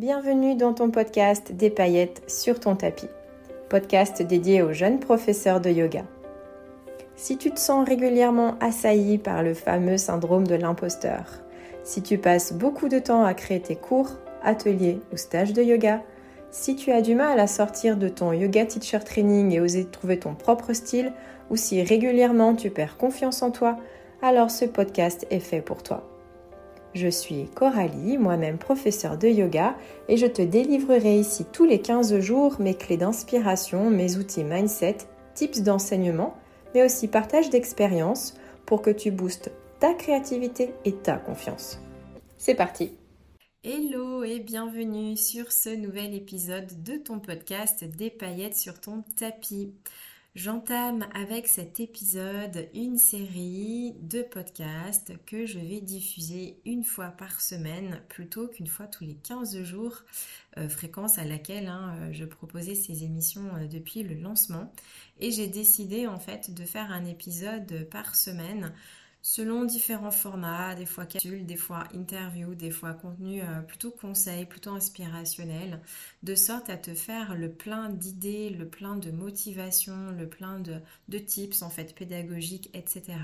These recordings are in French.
Bienvenue dans ton podcast Des paillettes sur ton tapis, podcast dédié aux jeunes professeurs de yoga. Si tu te sens régulièrement assailli par le fameux syndrome de l'imposteur, si tu passes beaucoup de temps à créer tes cours, ateliers ou stages de yoga, si tu as du mal à sortir de ton yoga teacher training et oser trouver ton propre style, ou si régulièrement tu perds confiance en toi, alors ce podcast est fait pour toi. Je suis Coralie, moi-même professeure de yoga, et je te délivrerai ici tous les 15 jours mes clés d'inspiration, mes outils mindset, tips d'enseignement, mais aussi partage d'expériences pour que tu boostes ta créativité et ta confiance. C'est parti Hello et bienvenue sur ce nouvel épisode de ton podcast Des paillettes sur ton tapis. J'entame avec cet épisode une série de podcasts que je vais diffuser une fois par semaine plutôt qu'une fois tous les 15 jours, euh, fréquence à laquelle hein, euh, je proposais ces émissions euh, depuis le lancement. Et j'ai décidé en fait de faire un épisode par semaine selon différents formats, des fois capsules, des fois interviews, des fois contenu euh, plutôt conseil, plutôt inspirationnel, de sorte à te faire le plein d'idées, le plein de motivation, le plein de, de, tips en fait pédagogiques, etc.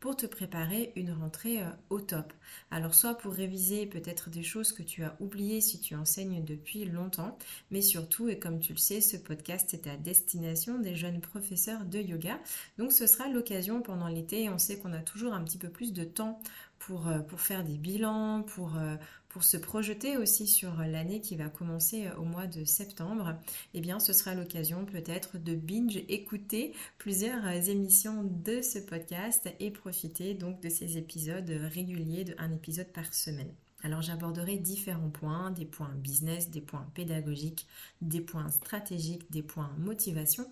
pour te préparer une rentrée euh, au top. Alors soit pour réviser peut-être des choses que tu as oubliées si tu enseignes depuis longtemps, mais surtout, et comme tu le sais, ce podcast est à destination des jeunes professeurs de yoga. Donc ce sera l'occasion pendant l'été, on sait qu'on a toujours un petit peu plus de temps pour, euh, pour faire des bilans, pour, euh, pour se projeter aussi sur l'année qui va commencer euh, au mois de septembre, eh bien ce sera l'occasion peut-être de binge écouter plusieurs émissions de ce podcast et profiter donc de ces épisodes réguliers, de un épisode par semaine. Alors j'aborderai différents points, des points business, des points pédagogiques, des points stratégiques, des points motivation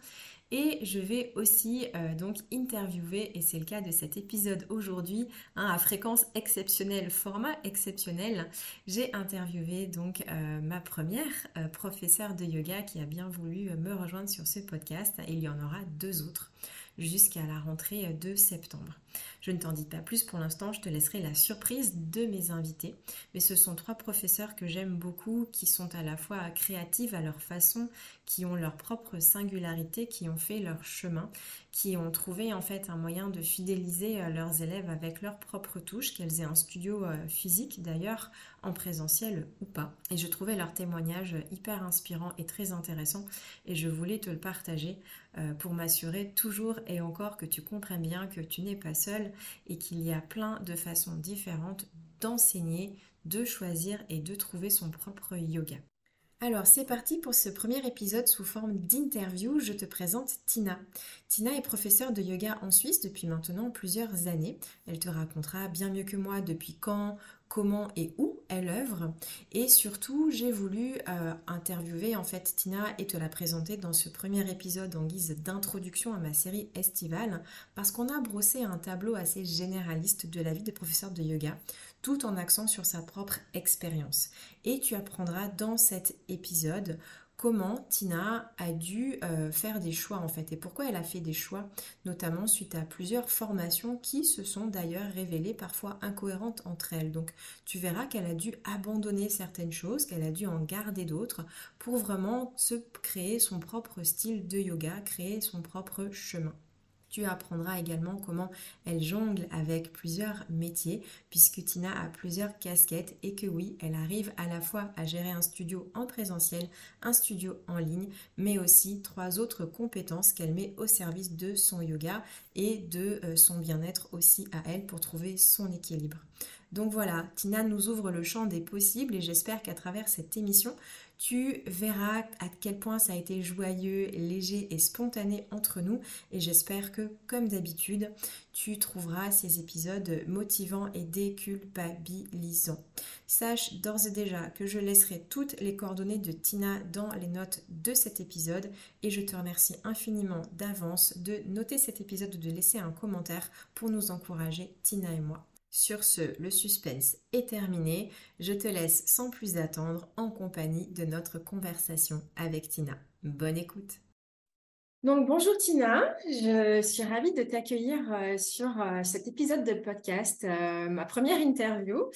et je vais aussi euh, donc interviewer, et c'est le cas de cet épisode aujourd'hui, hein, à fréquence exceptionnelle, format exceptionnel. J'ai interviewé donc euh, ma première euh, professeure de yoga qui a bien voulu me rejoindre sur ce podcast. Il y en aura deux autres jusqu'à la rentrée de septembre. Je ne t'en dis pas plus pour l'instant, je te laisserai la surprise de mes invités. Mais ce sont trois professeurs que j'aime beaucoup, qui sont à la fois créatives à leur façon, qui ont leur propre singularité, qui ont fait leur chemin, qui ont trouvé en fait un moyen de fidéliser euh, leurs élèves avec leur propre touche, qu'elles aient un studio euh, physique d'ailleurs, en présentiel ou pas. Et je trouvais leur témoignage hyper inspirant et très intéressant et je voulais te le partager euh, pour m'assurer toujours et encore que tu comprennes bien que tu n'es pas et qu'il y a plein de façons différentes d'enseigner, de choisir et de trouver son propre yoga. Alors c'est parti pour ce premier épisode sous forme d'interview. Je te présente Tina. Tina est professeure de yoga en Suisse depuis maintenant plusieurs années. Elle te racontera bien mieux que moi depuis quand, comment et où elle œuvre. Et surtout, j'ai voulu euh, interviewer en fait Tina et te la présenter dans ce premier épisode en guise d'introduction à ma série estivale parce qu'on a brossé un tableau assez généraliste de la vie de professeur de yoga tout en accent sur sa propre expérience. Et tu apprendras dans cet épisode comment Tina a dû euh, faire des choix en fait et pourquoi elle a fait des choix, notamment suite à plusieurs formations qui se sont d'ailleurs révélées parfois incohérentes entre elles. Donc tu verras qu'elle a dû abandonner certaines choses, qu'elle a dû en garder d'autres pour vraiment se créer son propre style de yoga, créer son propre chemin. Tu apprendras également comment elle jongle avec plusieurs métiers, puisque Tina a plusieurs casquettes et que oui, elle arrive à la fois à gérer un studio en présentiel, un studio en ligne, mais aussi trois autres compétences qu'elle met au service de son yoga et de euh, son bien-être aussi à elle pour trouver son équilibre. Donc voilà, Tina nous ouvre le champ des possibles et j'espère qu'à travers cette émission, tu verras à quel point ça a été joyeux, léger et spontané entre nous et j'espère que, comme d'habitude, tu trouveras ces épisodes motivants et déculpabilisants. Sache d'ores et déjà que je laisserai toutes les coordonnées de Tina dans les notes de cet épisode et je te remercie infiniment d'avance de noter cet épisode ou de laisser un commentaire pour nous encourager, Tina et moi. Sur ce, le suspense est terminé. Je te laisse sans plus attendre en compagnie de notre conversation avec Tina. Bonne écoute Donc, bonjour Tina, je suis ravie de t'accueillir euh, sur euh, cet épisode de podcast, euh, ma première interview.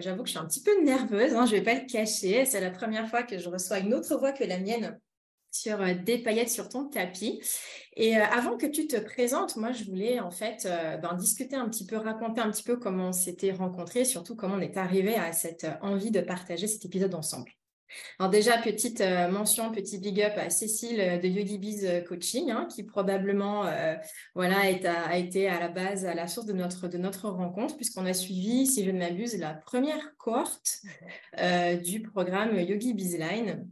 J'avoue que je suis un petit peu nerveuse, hein, je ne vais pas le cacher. C'est la première fois que je reçois une autre voix que la mienne sur des paillettes sur ton tapis. Et avant que tu te présentes, moi, je voulais en fait ben, discuter un petit peu, raconter un petit peu comment on s'était rencontrés, surtout comment on est arrivé à cette envie de partager cet épisode ensemble. Alors déjà, petite euh, mention, petit big up à Cécile euh, de Yogi Biz euh, Coaching, hein, qui probablement voilà, a été à la base, à la source de notre, de notre rencontre, puisqu'on a suivi, si je ne m'abuse, la première cohorte du programme Yogi Bizline.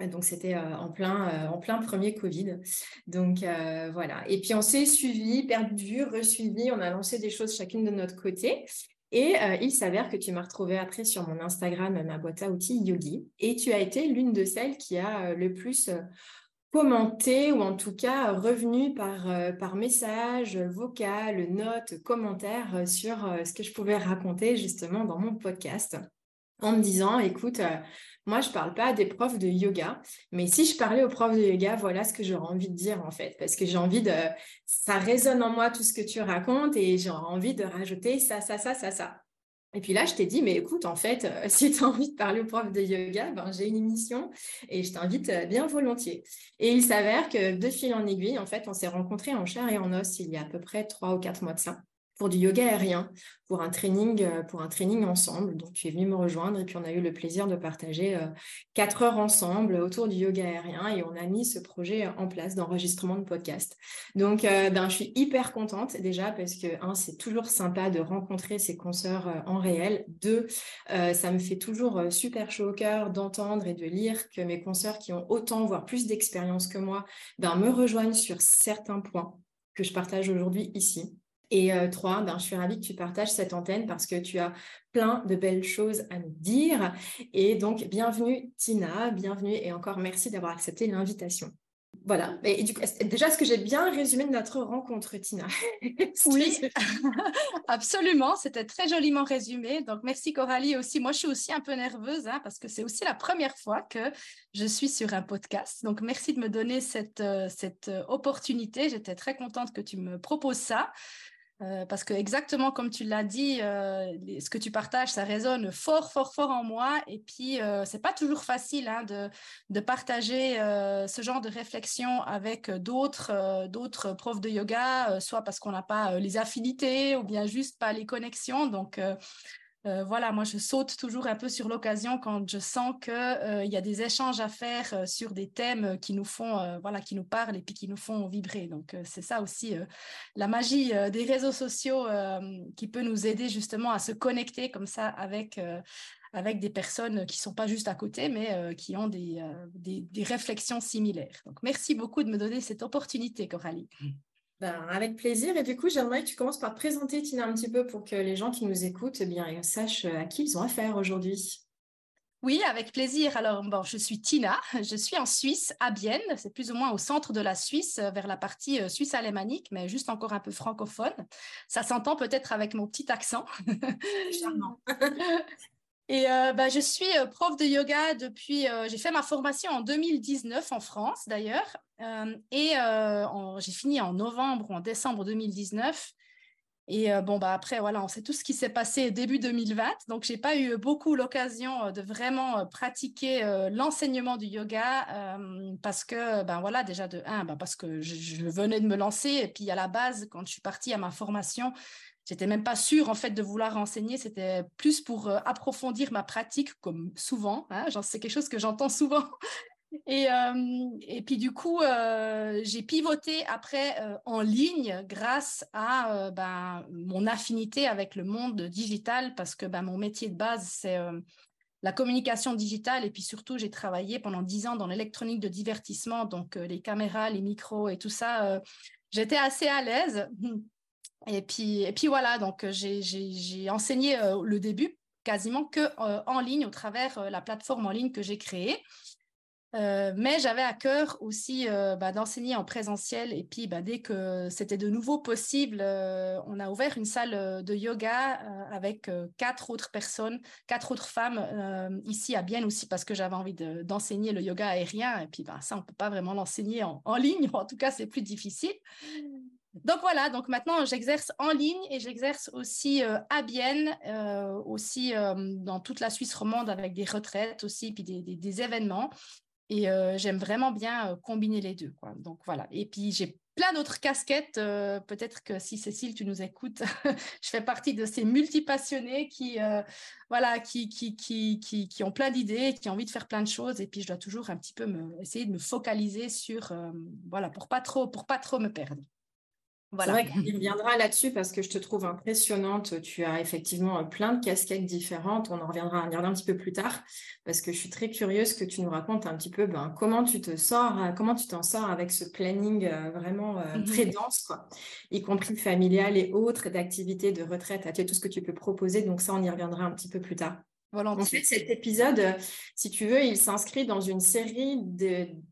Donc, c'était en, plein, en plein premier Covid. Donc, voilà. Et puis, on s'est suivi, perdu resuivi. On a lancé des choses chacune de notre côté. Et euh, il s'avère que tu m'as retrouvée après sur mon Instagram, ma boîte à outils Yogi. Et tu as été l'une de celles qui a euh, le plus euh, commenté ou en tout cas revenu par, par message, vocal, note, commentaire sur ce que je pouvais raconter justement dans mon podcast en me disant, écoute, moi, je parle pas des profs de yoga, mais si je parlais aux profs de yoga, voilà ce que j'aurais envie de dire en fait, parce que j'ai envie de, ça résonne en moi tout ce que tu racontes et j'ai envie de rajouter ça, ça, ça, ça, ça. Et puis là, je t'ai dit, mais écoute, en fait, euh, si tu as envie de parler aux profs de yoga, ben, j'ai une émission et je t'invite euh, bien volontiers. Et il s'avère que de fil en aiguille, en fait, on s'est rencontrés en chair et en os il y a à peu près trois ou quatre mois de ça pour du yoga aérien, pour un training, euh, pour un training ensemble. Donc tu es venu me rejoindre et puis on a eu le plaisir de partager euh, quatre heures ensemble autour du yoga aérien et on a mis ce projet en place d'enregistrement de podcast. Donc euh, ben, je suis hyper contente déjà parce que un c'est toujours sympa de rencontrer ses consoeurs en réel. Deux, ça me fait toujours super chaud au cœur d'entendre et de lire que mes consoeurs qui ont autant voire plus d'expérience que moi ben, me rejoignent sur certains points que je partage aujourd'hui ici. Et euh, trois, ben, je suis ravie que tu partages cette antenne parce que tu as plein de belles choses à nous dire. Et donc, bienvenue Tina, bienvenue et encore merci d'avoir accepté l'invitation. Voilà. Et, du coup, déjà, est-ce que j'ai bien résumé notre rencontre, Tina? Oui, absolument. C'était très joliment résumé. Donc, merci Coralie aussi. Moi, je suis aussi un peu nerveuse hein, parce que c'est aussi la première fois que je suis sur un podcast. Donc, merci de me donner cette, euh, cette euh, opportunité. J'étais très contente que tu me proposes ça. Euh, parce que exactement comme tu l'as dit, euh, ce que tu partages, ça résonne fort, fort, fort en moi. Et puis, euh, c'est pas toujours facile hein, de, de, partager ce genre de réflexion avec d'autres, d'autres profs de yoga, soit parce qu'on n'a pas les affinités ou bien juste pas les connexions. Donc, euh, voilà, moi je saute toujours un peu sur l'occasion quand je sens qu'il euh, y a des échanges à faire euh, sur des thèmes qui nous font, voilà, qui nous parlent et qui nous font vibrer. Donc c'est ça aussi la magie des réseaux sociaux qui peut nous aider justement à se connecter comme ça avec avec des personnes qui sont pas juste à côté, mais qui ont des, réflexions similaires. Donc merci beaucoup de me donner cette opportunité, Coralie. Ben, avec plaisir. Et du coup, j'aimerais que tu commences par te présenter, Tina, un petit peu pour que les gens qui nous écoutent eh bien, sachent à qui ils ont affaire aujourd'hui. Oui, avec plaisir. Alors, bon, je suis Tina, je suis en Suisse, à Bienne, c'est plus ou moins au centre de la Suisse, vers la partie euh, suisse alémanique, mais juste encore un peu francophone. Ça s'entend peut-être avec mon petit accent. Charmant. Et euh, bah, je suis euh, prof de yoga depuis, euh, j'ai fait ma formation en 2019 en France d'ailleurs, et j'ai fini en novembre ou en décembre 2019. Et bon, bah après, voilà, on sait tout ce qui s'est passé début 2020. Donc, j'ai pas eu beaucoup l'occasion de vraiment pratiquer l'enseignement du yoga parce que, ben voilà, déjà de un, ben, parce que je, venais de me lancer. Et puis, à la base, quand je suis partie à ma formation, J'étais même pas sûre en fait de vouloir enseigner, c'était plus pour euh, approfondir ma pratique, comme souvent. Hein, c'est quelque chose que j'entends souvent. Et, euh, et puis du coup, euh, j'ai pivoté après en ligne grâce à ben, mon affinité avec le monde digital parce que ben, mon métier de base, c'est la communication digitale et puis surtout, j'ai travaillé pendant dix ans dans l'électronique de divertissement, donc les caméras, les micros et tout ça. J'étais assez à l'aise. Et puis, et puis voilà, donc euh, j'ai enseigné euh, le début quasiment que euh, en ligne au travers la plateforme en ligne que j'ai créée. Euh, mais j'avais à cœur aussi euh, bah, d'enseigner en présentiel. Et puis, bah, dès que c'était de nouveau possible, euh, on a ouvert une salle de yoga avec quatre autres personnes, quatre autres femmes ici à Bienne aussi, parce que j'avais envie d'enseigner le yoga aérien. Et puis, bah, ça, on ne peut pas vraiment l'enseigner en, en, ligne. En tout cas, c'est plus difficile. Donc voilà, donc maintenant j'exerce en ligne et j'exerce aussi à Bienne, aussi dans toute la Suisse romande avec des retraites aussi, puis des, événements. Et j'aime vraiment bien combiner les deux. Donc voilà. Et puis j'ai plein d'autres casquettes. Peut-être que si Cécile, tu nous écoutes, je fais partie de ces multipassionnés qui, voilà, qui ont plein d'idées, qui ont envie de faire plein de choses. Et puis je dois toujours un petit peu me, essayer de me focaliser sur, voilà, pour pas trop, pour pas trop me perdre. C'est vrai qu'on reviendra là-dessus parce que je te trouve impressionnante. Tu as effectivement euh, plein de casquettes différentes. On en reviendra à regarder un petit peu plus tard parce que je suis très curieuse que tu nous racontes un petit peu ben, comment tu te sors, euh, comment tu t'en sors avec ce planning euh, vraiment mmh très dense, quoi, y compris familial et autres, d'activités de retraite, à tout ce que tu peux proposer. Donc ça, on y reviendra un petit peu plus tard. En fait, cet épisode, euh, si tu veux, il s'inscrit dans une série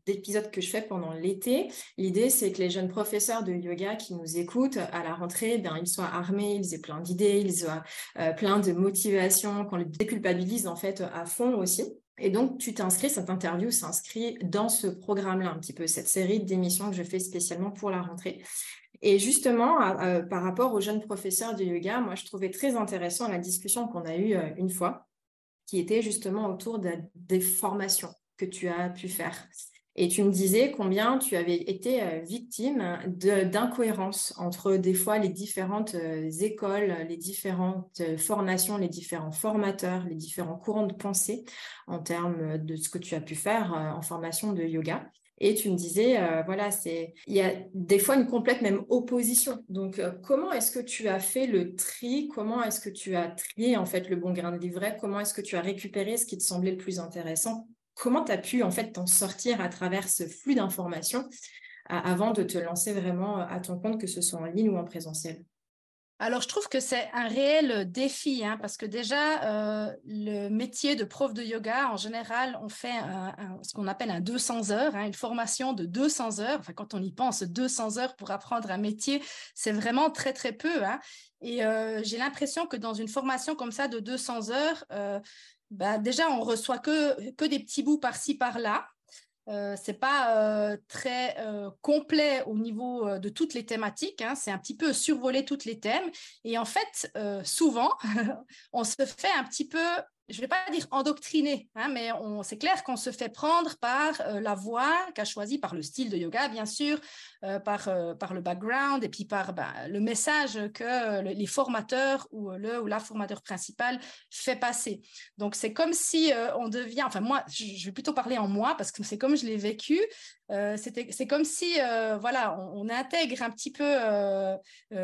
d'épisodes que je fais pendant l'été. L'idée, c'est que les jeunes professeurs de yoga qui nous écoutent à la rentrée, ben, ils soient armés, ils aient plein d'idées, ils aient euh, plein de motivation, qu'on les déculpabilise en fait à fond aussi. Et donc, tu t'inscris, cette interview s'inscrit dans ce programme-là, un petit peu, cette série d'émissions que je fais spécialement pour la rentrée. Et justement, euh, par rapport aux jeunes professeurs de yoga, moi, je trouvais très intéressant la discussion qu'on a eue une fois qui était justement autour des formations que tu as pu faire. Et tu me disais combien tu avais été euh, victime d'incohérences entre des fois les différentes euh, écoles, les différentes euh, formations, les différents formateurs, les différents courants de pensée en termes de ce que tu as pu faire en formation de yoga. Et tu me disais, euh, voilà, il y a des fois une complète même opposition. Donc, euh, comment est-ce que tu as fait le tri? Comment est-ce que tu as trié en fait le bon grain de livret? Comment est-ce que tu as récupéré ce qui te semblait le plus intéressant? Comment tu as pu en fait t'en sortir à travers ce flux d'informations avant de te lancer vraiment à ton compte, que ce soit en ligne ou en présentiel? Alors, je trouve que c'est un réel défi, hein, parce que déjà, euh, le métier de prof de yoga, en général, on fait ce qu'on appelle un 200 heures, hein, une formation de 200 heures. Enfin, quand on y pense, 200 heures pour apprendre un métier, c'est vraiment très, très peu. Hein. Et euh, j'ai l'impression que dans une formation comme ça de 200 heures, euh, bah, déjà, on reçoit que des petits bouts par-ci, par-là. Euh, c'est pas euh, très euh, complet au niveau de toutes les thématiques. Hein. c'est un petit peu survoler toutes les thèmes. Et en fait, souvent, on se fait un petit peu je ne vais pas dire endoctriné, hein, mais c'est clair qu'on se fait prendre par euh, la voix qu'a choisie, par le style de yoga, bien sûr, euh, par, euh, par le background et puis par bah, le message que les formateurs ou le ou la formateur principal fait passer. Donc, c'est comme si on devient, enfin, moi, je, vais plutôt parler en moi parce que c'est comme je l'ai vécu. C'est comme si, voilà, on, intègre un petit peu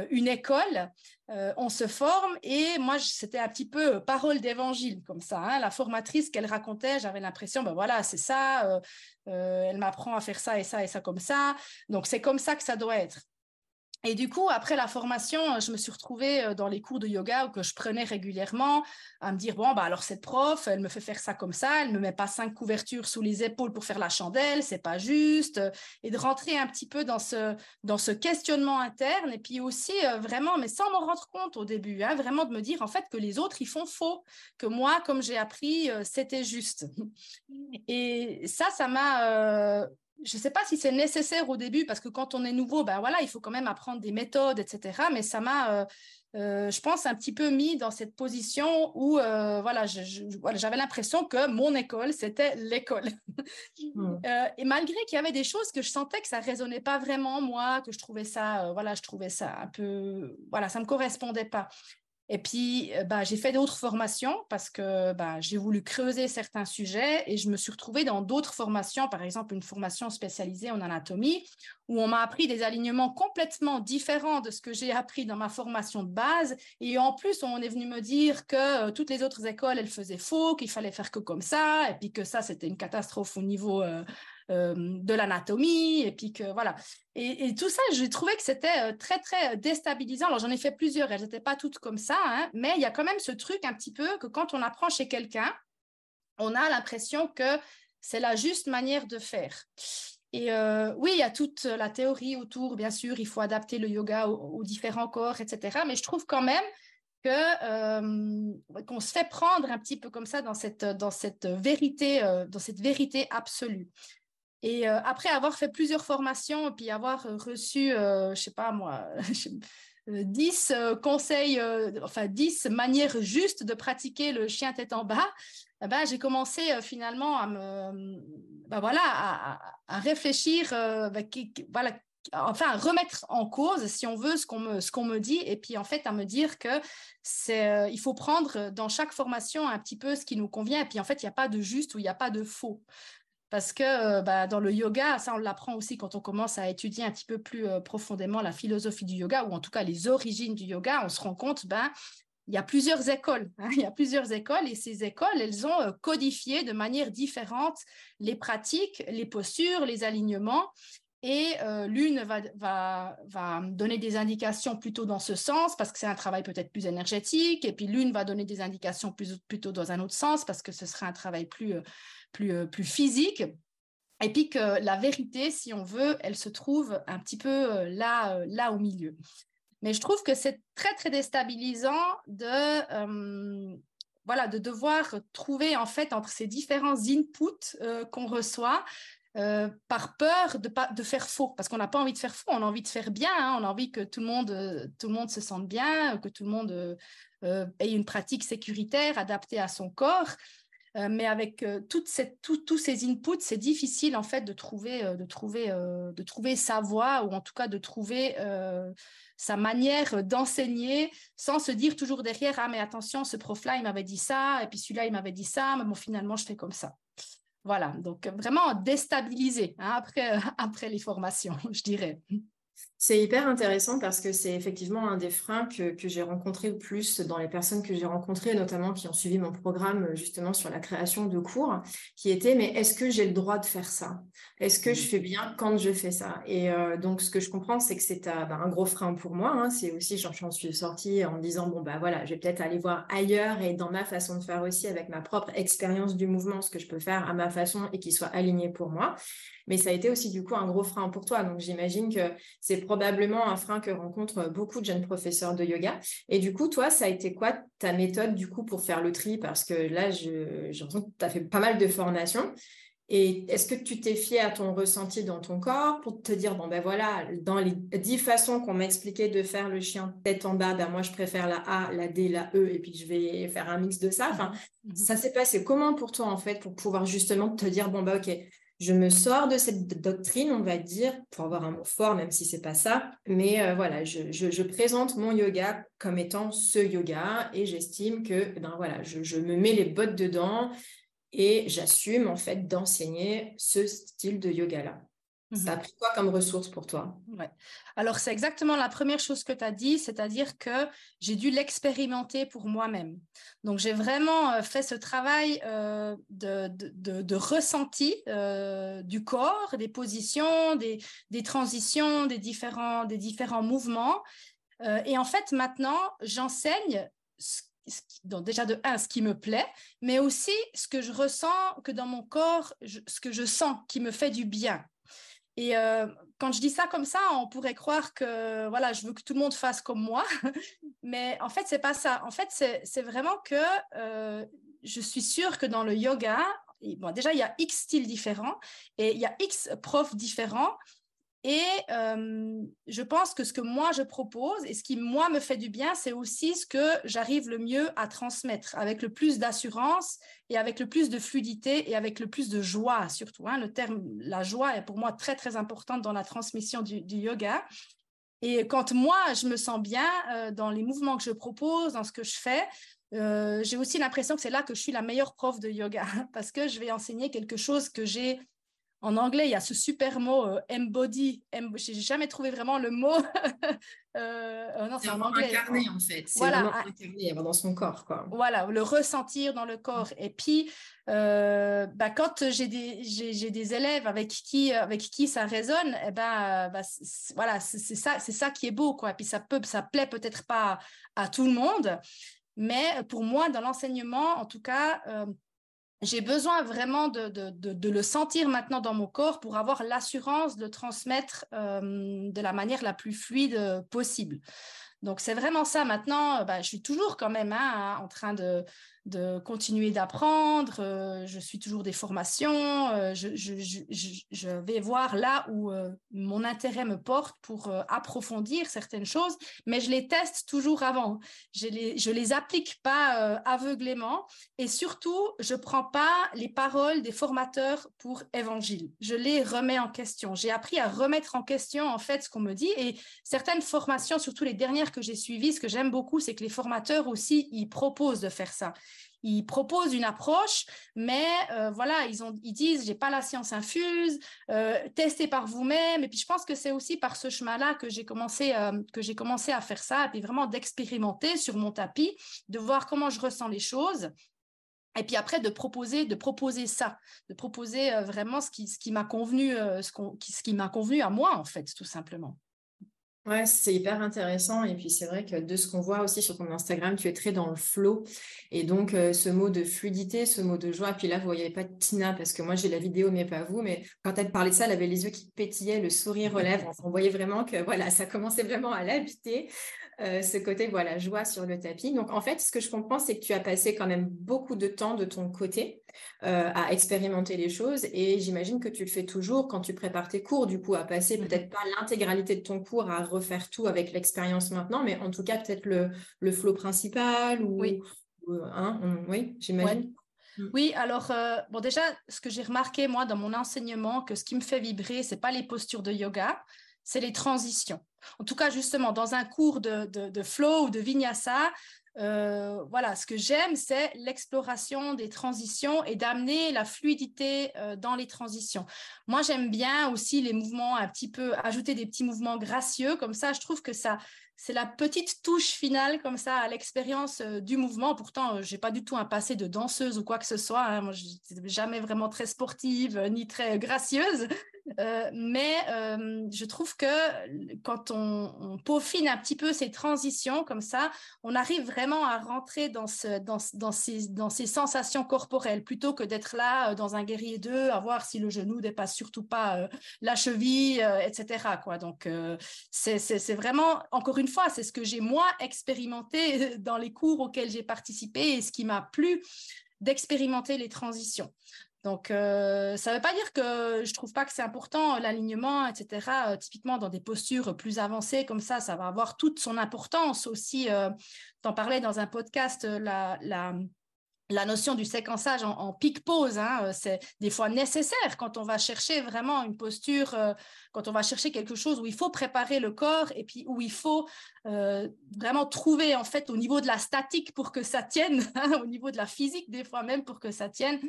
une école euh, on se forme et moi c'était un petit peu euh, parole d'évangile comme ça. Hein. La formatrice qu'elle racontait, j'avais l'impression, ben voilà, c'est ça, euh, elle m'apprend à faire ça et ça et ça comme ça. Donc c'est comme ça que ça doit être. Et du coup, après la formation, euh, je me suis retrouvée euh, dans les cours de yoga que je prenais régulièrement à me dire, bon, bah, alors cette prof, elle me fait faire ça comme ça, elle me met pas cinq couvertures sous les épaules pour faire la chandelle, c'est pas juste. Euh, et de rentrer un petit peu dans ce, dans ce questionnement interne. Et puis aussi, vraiment, mais sans m'en rendre compte au début, hein, vraiment de me dire, en fait, que les autres, ils font faux, que moi, comme j'ai appris, c'était juste. Et ça, ça m'a je ne sais pas si c'est nécessaire au début parce que quand on est nouveau, ben voilà, il faut quand même apprendre des méthodes, etc. Mais ça m'a, euh, euh, je pense, un petit peu mis dans cette position où, euh, voilà, j'avais l'impression que mon école c'était l'école. Mmh. et malgré qu'il y avait des choses que je sentais que ça résonnait pas vraiment moi, que je trouvais ça, voilà, je trouvais ça un peu, voilà, ça me correspondait pas. Et puis, euh, bah, j'ai fait d'autres formations parce que bah, j'ai voulu creuser certains sujets et je me suis retrouvée dans d'autres formations, par exemple une formation spécialisée en anatomie, où on m'a appris des alignements complètement différents de ce que j'ai appris dans ma formation de base. Et en plus, on est venu me dire que euh, toutes les autres écoles, elles faisaient faux, qu'il fallait faire que comme ça, et puis que ça, c'était une catastrophe au niveau... Euh, de l'anatomie, et puis que voilà. Et, tout ça, j'ai trouvé que c'était euh, très, très déstabilisant. Alors, j'en ai fait plusieurs, elles n'étaient pas toutes comme ça, hein, mais il y a quand même ce truc un petit peu que quand on apprend chez quelqu'un, on a l'impression que c'est la juste manière de faire. Et euh, oui, il y a toute la théorie autour, bien sûr, il faut adapter le yoga aux, différents corps, etc. Mais je trouve quand même que euh, qu'on se fait prendre un petit peu comme ça dans cette dans cette vérité euh, dans cette vérité absolue. Et après avoir fait plusieurs formations puis avoir reçu, je sais pas moi, 10 conseils, enfin 10 manières justes de pratiquer le chien tête en bas, eh ben, j'ai commencé finalement à me, ben voilà, à, réfléchir, ben, voilà, enfin à remettre en cause, si on veut, ce qu'on me, ce qu'on me dit, et puis en fait à me dire que c'est, il faut prendre dans chaque formation un petit peu ce qui nous convient, et puis en fait il n'y a pas de juste ou il n'y a pas de faux. Parce que bah, dans le yoga, ça on l'apprend aussi quand on commence à étudier un petit peu plus profondément la philosophie du yoga, ou en tout cas les origines du yoga, on se rend compte, ben, il y a plusieurs écoles. Hein. il y a plusieurs écoles et ces écoles, elles ont codifié de manière différente les pratiques, les postures, les alignements. Et l'une va, donner des indications plutôt dans ce sens parce que c'est un travail peut-être plus énergétique, et puis l'une va donner des indications plutôt dans un autre sens parce que ce sera un travail plus, plus, euh, plus physique. Et puis que la vérité, si on veut, elle se trouve un petit peu euh, là, euh, là au milieu. Mais je trouve que c'est très, très déstabilisant de, voilà, de devoir trouver en fait entre ces différents inputs qu'on reçoit par peur de, de faire faux, parce qu'on n'a pas envie de faire faux, on a envie de faire bien, hein. on a envie que tout le monde, tout le monde se sente bien, que tout le monde ait une pratique sécuritaire adaptée à son corps. Euh, mais avec euh, toutes tous ces inputs, c'est difficile en fait de trouver, euh, de, trouver, de trouver sa voie ou en tout cas de trouver sa manière d'enseigner sans se dire toujours derrière ah mais attention ce prof là il m'avait dit ça et puis celui-là il m'avait dit ça mais bon finalement je fais comme ça. Voilà donc vraiment déstabilisé hein, après après les formations je dirais. C'est hyper intéressant parce que c'est effectivement un des freins que, j'ai rencontré le plus dans les personnes que j'ai rencontrées, notamment qui ont suivi mon programme justement sur la création de cours, qui était mais est-ce que j'ai le droit de faire ça? Est-ce que je mmh. fais bien quand je fais ça? Et euh, donc ce que je comprends, c'est que c'est bah, un gros frein pour moi. Hein. c'est aussi, j'en suis sortie en me disant bon bah voilà, je vais peut-être aller voir ailleurs et dans ma façon de faire aussi avec ma propre expérience du mouvement, ce que je peux faire à ma façon et qui soit aligné pour moi mais ça a été aussi du coup un gros frein pour toi. Donc j'imagine que c'est probablement un frein que rencontrent beaucoup de jeunes professeurs de yoga. Et du coup, toi, ça a été quoi ta méthode du coup pour faire le tri? Parce que là, j'ai l'impression que tu as fait pas mal de formations. Et est-ce que tu t'es fié à ton ressenti dans ton corps pour te dire, bon ben voilà, dans les dix façons qu'on m'a expliqué de faire le chien tête en bas, ben moi je préfère la A, la D, la E, et puis je vais faire un mix de ça. Enfin, mmh ça s'est passé comment pour toi en fait, pour pouvoir justement te dire, bon ben ok, je me sors de cette doctrine, on va dire, pour avoir un mot fort, même si c'est pas ça. Mais euh, voilà, je, présente mon yoga comme étant ce yoga et j'estime que, ben voilà, je, me mets les bottes dedans et j'assume en fait d'enseigner ce style de yoga là. Ça a mmh pris quoi comme ressource pour toi? Ouais. Alors, c'est exactement la première chose que tu as dit, c'est-à-dire que j'ai dû l'expérimenter pour moi-même. Donc, j'ai vraiment euh, fait ce travail euh, de, de, de, ressenti euh, du corps, des positions, des, des, transitions, des différents, des différents mouvements. et en fait, maintenant, j'enseigne donc déjà de un, ce qui me plaît, mais aussi ce que je ressens, que dans mon corps, ce que je sens qui me fait du bien. Et euh, quand je dis ça comme ça, on pourrait croire que voilà, je veux que tout le monde fasse comme moi, mais en fait, c'est pas ça. En fait, c'est vraiment que euh, je suis sûre que dans le yoga, bon, déjà, il y a X styles différents et il y a X profs différents. Et je pense que ce que moi je propose et ce qui moi me fait du bien, c'est aussi ce que j'arrive le mieux à transmettre avec le plus d'assurance et avec le plus de fluidité et avec le plus de joie surtout. Hein. Le terme la joie est pour moi très très importante dans la transmission du, yoga. Et quand moi je me sens bien dans les mouvements que je propose, dans ce que je fais, j'ai aussi l'impression que c'est là que je suis la meilleure prof de yoga parce que je vais enseigner quelque chose que j'ai en anglais, il y a ce super mot euh, embody. Je n'ai jamais trouvé vraiment le mot. Euh, euh, non, c'est en anglais. Incarné, en fait. C'est voilà, vraiment incarné dans son corps. Quoi. Voilà, le ressentir dans le corps. Et puis, bah, quand j'ai des, des, élèves avec qui, avec qui ça résonne, eh ben, bah, voilà, c'est ça, ça qui est beau. Quoi. Et puis, ça peut, ça plaît peut-être pas à tout le monde. Mais pour moi, dans l'enseignement, en tout cas, j'ai besoin vraiment de, le sentir maintenant dans mon corps pour avoir l'assurance de transmettre de la manière la plus fluide possible. Donc c'est vraiment ça. Maintenant, bah, je suis toujours quand même hein, en train de, de continuer d'apprendre. Euh, je suis toujours des formations. Euh, je, vais voir là où euh, mon intérêt me porte pour approfondir certaines choses, mais je les teste toujours avant. Je les, je les applique pas aveuglément et surtout, je prends pas les paroles des formateurs pour évangile. Je les remets en question. J'ai appris à remettre en question en fait ce qu'on me dit et certaines formations, surtout les dernières que j'ai suivies, ce que j'aime beaucoup, c'est que les formateurs aussi, ils proposent de faire ça ils proposent une approche, mais euh, voilà, ils, ont, ils disent, pas la science infuse, euh, testez par vous-même. Et puis, je pense que c'est aussi par ce chemin-là que j'ai commencé, euh, que j'ai commencé à faire ça, et puis vraiment d'expérimenter sur mon tapis, de voir comment je ressens les choses. Et puis après, de proposer, de proposer ça, de proposer vraiment ce qui, m'a convenu, ce qui m'a convenu à moi, en fait, tout simplement. Ouais, c'est hyper intéressant. Et puis, c'est vrai que de ce qu'on voit aussi sur ton Instagram, tu es très dans le flow. Et donc, euh, ce mot de fluidité, ce mot de joie. Puis là, vous voyez pas Tina, parce que moi, j'ai la vidéo, mais pas vous. Mais quand elle parlait de ça, elle avait les yeux qui pétillaient, le sourire relève. On voyait vraiment que voilà, ça commençait vraiment à l'habiter. Euh, ce côté voilà joie sur le tapis. Donc en fait, ce que je comprends, c'est que tu as passé quand même beaucoup de temps de ton côté euh, à expérimenter les choses et j'imagine que tu le fais toujours quand tu prépares tes cours, du coup, à passer mmh peut-être pas l'intégralité de ton cours à refaire tout avec l'expérience maintenant, mais en tout cas peut-être le, le flow principal ou oui, hein, oui j'imagine. Mmh. Oui, alors bon déjà, ce que j'ai remarqué moi dans mon enseignement, que ce qui me fait vibrer, c'est pas les postures de yoga, c'est les transitions. En tout cas, justement, dans un cours de, flow ou de vinyasa, euh, voilà, ce que j'aime, c'est l'exploration des transitions et d'amener la fluidité euh, dans les transitions. Moi, j'aime bien aussi les mouvements un petit peu, ajouter des petits mouvements gracieux, comme ça, je trouve que ça, c'est la petite touche finale comme ça à l'expérience euh, du mouvement. Pourtant, je n'ai pas du tout un passé de danseuse ou quoi que ce soit. Hein. Moi, je jamais vraiment très sportive ni très gracieuse. Euh, mais euh, je trouve que quand on, peaufine un petit peu ces transitions comme ça, on arrive vraiment à rentrer dans, ce, dans, ces, sensations corporelles plutôt que d'être là euh, dans un guerrier 2 à voir si le genou dépasse surtout pas la cheville, etc. Donc, c'est vraiment, encore une fois, c'est ce que j'ai moi expérimenté dans les cours auxquels j'ai participé et ce qui m'a plu d'expérimenter les transitions. Donc, euh, ça ne veut pas dire que je ne trouve pas que c'est important, l'alignement, etc. Euh, typiquement, dans des postures plus avancées comme ça, ça va avoir toute son importance aussi. Euh, tu en parlais dans un podcast, la, la, notion du séquençage en, en pic pause, hein, c'est des fois nécessaire quand on va chercher vraiment une posture, quand on va chercher quelque chose où il faut préparer le corps et puis où il faut vraiment trouver en fait au niveau de la statique pour que ça tienne, au niveau de la physique des fois même pour que ça tienne,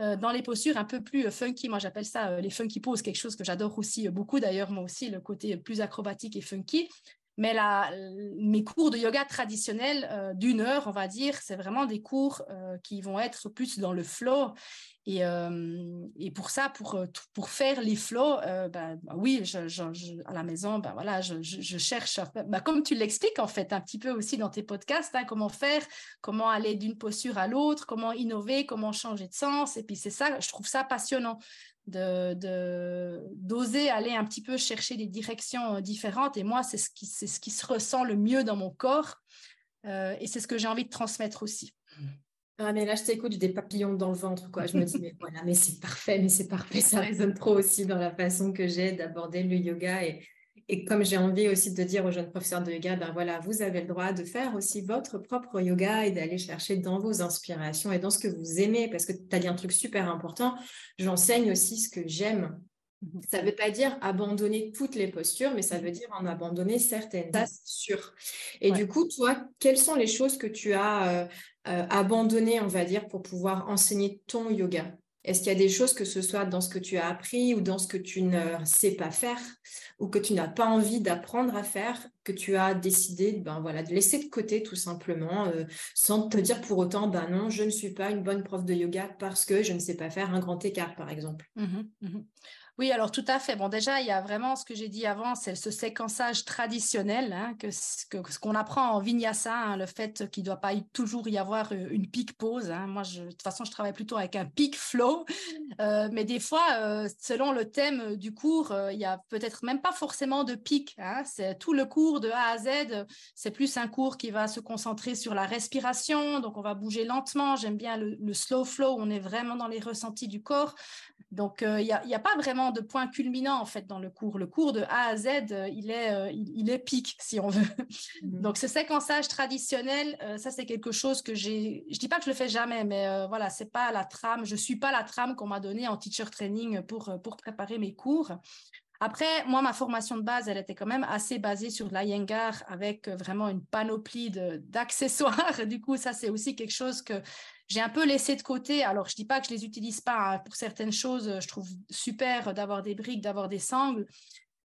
euh, dans les postures un peu plus euh, funky. Moi, j'appelle ça euh, les funky poses, quelque chose que j'adore aussi beaucoup. D'ailleurs, moi aussi, le côté plus acrobatique et funky. Mais la, mes cours de yoga traditionnels d'une heure, on va dire, c'est vraiment des cours qui vont être plus dans le flow. Et, et, pour ça, pour, pour faire les flows, ben, oui, je, à la maison, ben, voilà, je, cherche, ben, comme tu l'expliques en fait un petit peu aussi dans tes podcasts, hein, comment faire, comment aller d'une posture à l'autre, comment innover, comment changer de sens. Et puis c'est ça, je trouve ça passionnant de d'oser aller un petit peu chercher des directions différentes. Et moi, c'est ce qui, c'est ce qui se ressent le mieux dans mon corps. et c'est ce que j'ai envie de transmettre aussi. Ah, mais là, je t'écoute, j'ai des papillons dans le ventre, quoi. Je me dis, mais voilà, mais c'est parfait, mais c'est parfait. Ça résonne trop aussi dans la façon que j'ai d'aborder le yoga. Et, et comme j'ai envie aussi de dire aux jeunes professeurs de yoga, ben voilà, vous avez le droit de faire aussi votre propre yoga et d'aller chercher dans vos inspirations et dans ce que vous aimez, parce que tu as dit un truc super important. J'enseigne aussi ce que j'aime Mmh ça ne veut pas dire abandonner toutes les postures, mais ça veut dire en abandonner certaines. Ça, c'est sûr. Et du coup, toi, quelles sont les choses que tu as euh, euh, abandonnées, on va dire, pour pouvoir enseigner ton yoga? Est-ce qu'il y a des choses, que ce soit dans ce que tu as appris ou dans ce que tu ne sais pas faire ou que tu n'as pas envie d'apprendre à faire, que tu as décidé ben de laisser de côté tout simplement, euh, sans te dire pour autant, ben non, je ne suis pas une bonne prof de yoga parce que je ne sais pas faire un grand écart, par exemple? Mmh mmh oui, alors tout à fait. Bon, déjà, il y a vraiment ce que j'ai dit avant, c'est ce séquençage traditionnel, hein, que, ce qu'on apprend en vinyasa, hein, le fait qu'il ne doit pas toujours y avoir euh, une pique pause. Hein. Moi, je, de toute façon, je travaille plutôt avec un pic flow, euh, mais des fois, euh, selon le thème du cours, il y a peut-être même pas forcément de pic. C'est tout le cours de A à Z. C'est plus un cours qui va se concentrer sur la respiration, donc on va bouger lentement. J'aime bien le, le slow flow. On est vraiment dans les ressentis du corps. Donc, il n'y a, a, pas vraiment de point culminant en fait dans le cours. Le cours de A à Z, euh, il est, euh, il, est pique si on veut. Mhm. Donc, ce séquençage traditionnel, euh, ça c'est quelque chose que j'ai. Je dis pas que je le fais jamais, mais voilà, c'est pas la trame. Je suis pas la trame qu'on m'a donnée en teacher training pour pour préparer mes cours. Après, moi, ma formation de base, elle était quand même assez basée sur l'Iyengar avec vraiment une panoplie d'accessoires. Du coup, ça, c'est aussi quelque chose que j'ai un peu laissé de côté. Alors, je dis pas que je les utilise pas hein. pour certaines choses. Je trouve super d'avoir des briques, d'avoir des sangles.